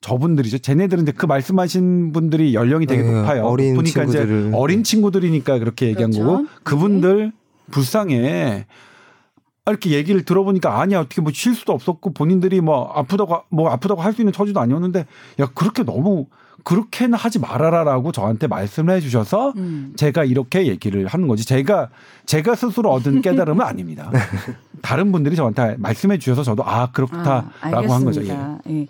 저분들이죠. 쟤네들은 이제 그 말씀하신 분들이 연령이 되게 네, 높아요. 어린 보니까 이제 친구들을. 어린 친구들이니까 그렇게 얘기한 그렇죠. 거고 그분들 불쌍해. 아, 이렇게 얘기를 들어보니까 아니 어떻게 뭐쉴 수도 없었고 본인들이 뭐 아프다고 뭐 아프다고 할 수 있는 처지도 아니었는데 야 그렇게 너무 그렇게는 하지 말아라라고 저한테 말씀을 해주셔서 음. 제가 이렇게 얘기를 하는 거지 제가 제가 스스로 얻은 깨달음은 아닙니다. 다른 분들이 저한테 말씀해 주셔서 저도 아 그렇다라고 한 거죠. 예. 알겠습니다. 예.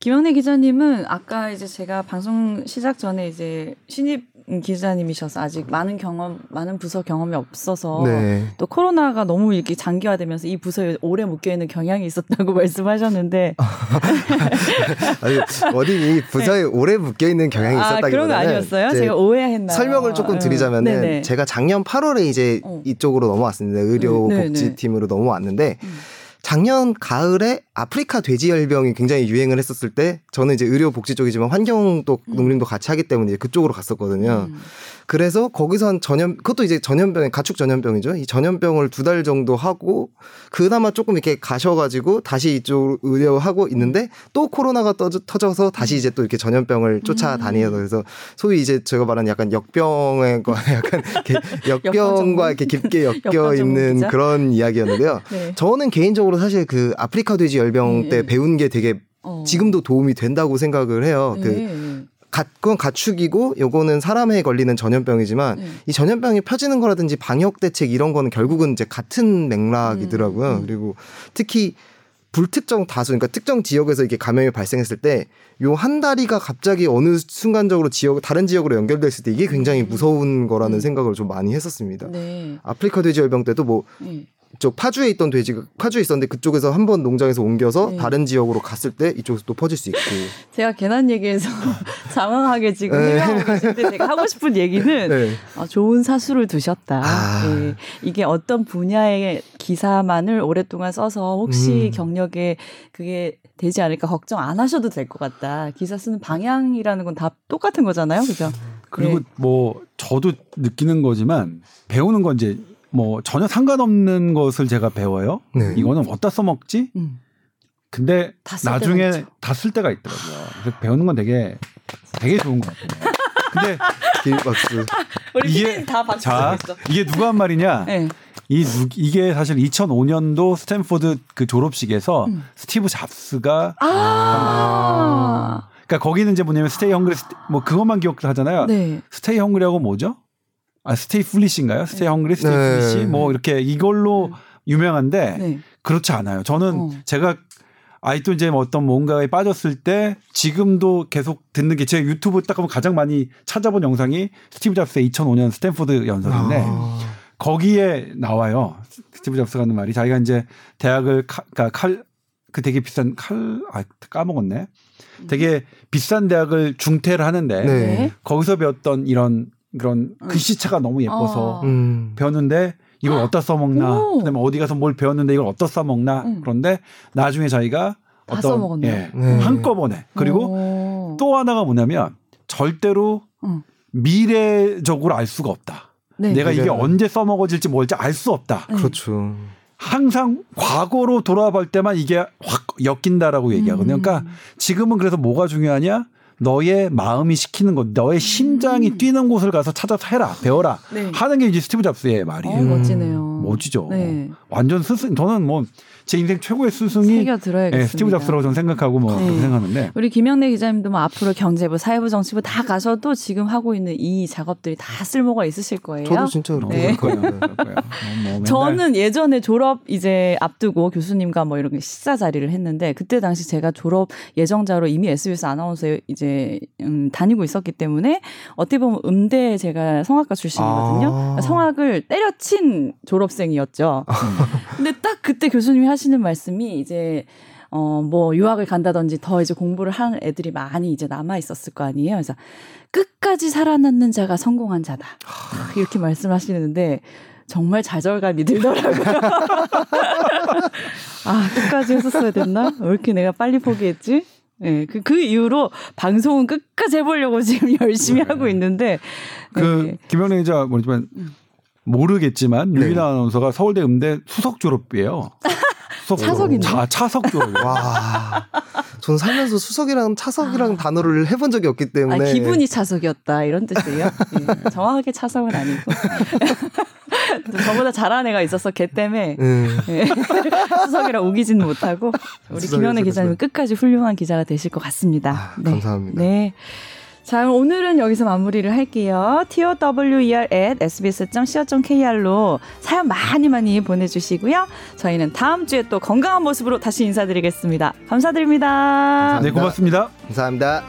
김영래 기자님은 아까 이제 제가 방송 시작 전에 이제 신입 기자님이셔서 아직 많은 경험, 많은 부서 경험이 없어서 네. 또 코로나가 너무 이렇게 장기화되면서 이 부서에 오래 묶여 있는 경향이 있었다고 말씀하셨는데 아니, 어디 이 부서에 오래 묶여 있는 경향이 네. 아 있었다기보다는 그런 거 아니었어요? 제가 오해했나요? 설명을 조금 음. 드리자면은 네네. 제가 작년 8월에 이제 어. 이쪽으로 넘어왔습니다. 의료 음, 네네. 복지팀으로 넘어왔는데 음. 작년 가을에 아프리카 돼지열병이 굉장히 유행을 했었을 때 저는 이제 의료 복지 쪽이지만 환경도 농림도 같이 하기 때문에 이제 그쪽으로 갔었거든요. 음. 그래서 거기선 전염 그것도 이제 전염병 가축 전염병이죠. 이 전염병을 두 달 정도 하고 그나마 조금 이렇게 가셔가지고 다시 이쪽 의료하고 있는데 또 코로나가 떠- 터져서 다시 이제 또 이렇게 전염병을 쫓아다니어서 그래서 소위 이제 제가 말하는 약간 역병에 거- 약간 역병과 이렇게 깊게 엮여 있는? 그런 이야기였는데요. 네. 저는 개인적으로 사실 그 아프리카 돼지 열병 네, 때 네. 배운 게 되게 어. 지금도 도움이 된다고 생각을 해요. 그 네. 가, 그건 가축이고 요거는 사람에 걸리는 전염병이지만 네. 이 전염병이 펴지는 거라든지 방역 대책 이런 거는 결국은 이제 같은 맥락이더라고요. 음, 음. 그리고 특히 불특정 다수 그러니까 특정 지역에서 이게 감염이 발생했을 때 요 한 다리가 갑자기 어느 순간적으로 지역 다른 지역으로 연결됐을 때 이게 굉장히 무서운 거라는 음. 생각을 좀 많이 했었습니다. 네. 아프리카 돼지 열병 때도 뭐 네. 이쪽 파주에 있던 돼지가 파주에 있었는데 그쪽에서 한 번 농장에서 옮겨서 네. 다른 지역으로 갔을 때 이쪽에서 또 퍼질 수 있고 제가 괜한 얘기해서 장황하게 지금 네. 해명하고 계신데 제가 하고 싶은 얘기는 네. 아, 좋은 사수를 두셨다. 아. 예, 이게 어떤 분야의 기사만을 오랫동안 써서 혹시 음. 경력에 그게 되지 않을까 걱정 안 하셔도 될 것 같다. 기사 쓰는 방향이라는 건 다 똑같은 거잖아요, 그죠? 그리고 네. 뭐 저도 느끼는 거지만 배우는 건 이제 뭐 전혀 상관없는 것을 제가 배워요. 네. 이거는 어디다 써먹지? 음. 근데 나중에. 다 쓸 데가 있더라고요. 그래서 배우는 건 되게 되게 좋은 것 같아요. 근데 길박수 우리 이게- 다 박수 자 있어. 이게 누가 한 말이냐? 네. 이 누, 이게 사실 2005년도 스탠포드 그 졸업식에서 음. 스티브 잡스가 아. 그러니까 거기는 이제 뭐냐면 stay hungry 뭐 그것만 기억을 하잖아요. 네. stay hungry하고 뭐죠? 아 stay foolish인가요? stay hungry, stay 네. foolish 뭐 이렇게 이걸로 유명한데 네. 그렇지 않아요. 저는 어. 제가 아이또 이제 뭐 어떤 뭔가에 빠졌을 때 지금도 계속 듣는 게 제 유튜브 딱 보면 가장 많이 찾아본 영상이 스티브 잡스의 2005년 스탠포드 연설인데 아. 거기에 나와요. 스티브 잡스가 하는 말이 자기가 이제 대학을 칼, 그러니까 칼, 그 되게 비싼 칼, 아, 까먹었네. 되게 비싼 대학을 중퇴를 하는데 네. 네. 거기서 배웠던 이런 그런 음. 글씨체가 너무 예뻐서 어. 음. 배웠는데 이걸 어디다 써먹나. 오. 그다음에 어디 가서 뭘 배웠는데 이걸 어디다 써먹나. 음. 그런데 나중에 자기가 다 어떤. 예, 네. 한꺼번에 그리고 오. 또 하나가 뭐냐면 절대로 음. 미래적으로 알 수가 없다. 네. 내가 이게 미래는. 언제 써먹어질지 뭘지 알 수 없다. 네. 그렇죠. 항상 과거로 돌아볼 때만 이게 확 엮인다라고 얘기하거든요. 음. 그러니까 지금은 그래서 뭐가 중요하냐? 너의 마음이 시키는 것, 너의 심장이 뛰는 곳을 가서 찾아서 해라, 배워라 네. 하는 게 이제 스티브 잡스의 말이에요. 어, 멋지네요. 멋지죠. 네. 완전 스승. 저는 뭐 제 인생 최고의 스승이. 예, 스티브 잡스라고 저는 생각하고 뭐 네. 그렇게 생각하는데 우리 김영래 기자님도 뭐 앞으로 경제부, 사회부, 정치부 다 가셔도 지금 하고 있는 이 작업들이 다 쓸모가 있으실 거예요. 저도 진짜 그렇게 네. 생각해요. 그럴 거예요. 뭐 맨날 저는 예전에 졸업 이제 앞두고 교수님과 뭐 이런 식사 자리를 했는데 그때 당시 제가 졸업 예정자로 이미 SBS 아나운서에 이제 음, 다니고 있었기 때문에 어떻게 보면 음대 제가 성악과 출신이거든요. 아. 성악을 때려친 졸업생이었죠. 근데 딱 그때 교수님이 하시는 말씀이 이제 어, 뭐, 유학을 간다든지 더 이제 공부를 하는 애들이 많이 이제 남아 있었을 거 아니에요. 그래서 끝까지 살아남는 자가 성공한 자다. 이렇게 말씀하시는데 정말 좌절감이 들더라고요. 아, 끝까지 했었어야 됐나? 왜 이렇게 내가 빨리 포기했지? 예, 그, 그 이후로 방송은 끝까지 해보려고 지금 열심히 네. 하고 있는데. 그 네. 김영래 기자 모르지만 모르겠지만 네. 유일한 아나운서가 서울대 음대 수석 졸업이에요. 수석 차석이네. 자, 차석 졸업. 와, 저는 살면서 수석이랑 차석이랑 단어를 해본 적이 없기 아, 때문에 기분이 차석이었다 이런 뜻이에요. 예, 정확하게 차석은 아니고 또 저보다 잘하는 애가 있어서 걔 때문에 음, 예, 수석이라 우기지는 못하고 우리 김현애 기자님. 끝까지 훌륭한 기자가 되실 것 같습니다. 아, 감사합니다. 네. 자, 오늘은 여기서 마무리를 할게요. tower at sbs.co.kr로 사연 많이 많이 보내주시고요. 저희는 다음 주에 또 건강한 모습으로 다시 인사드리겠습니다. 감사드립니다. 네, 고맙습니다. 감사합니다.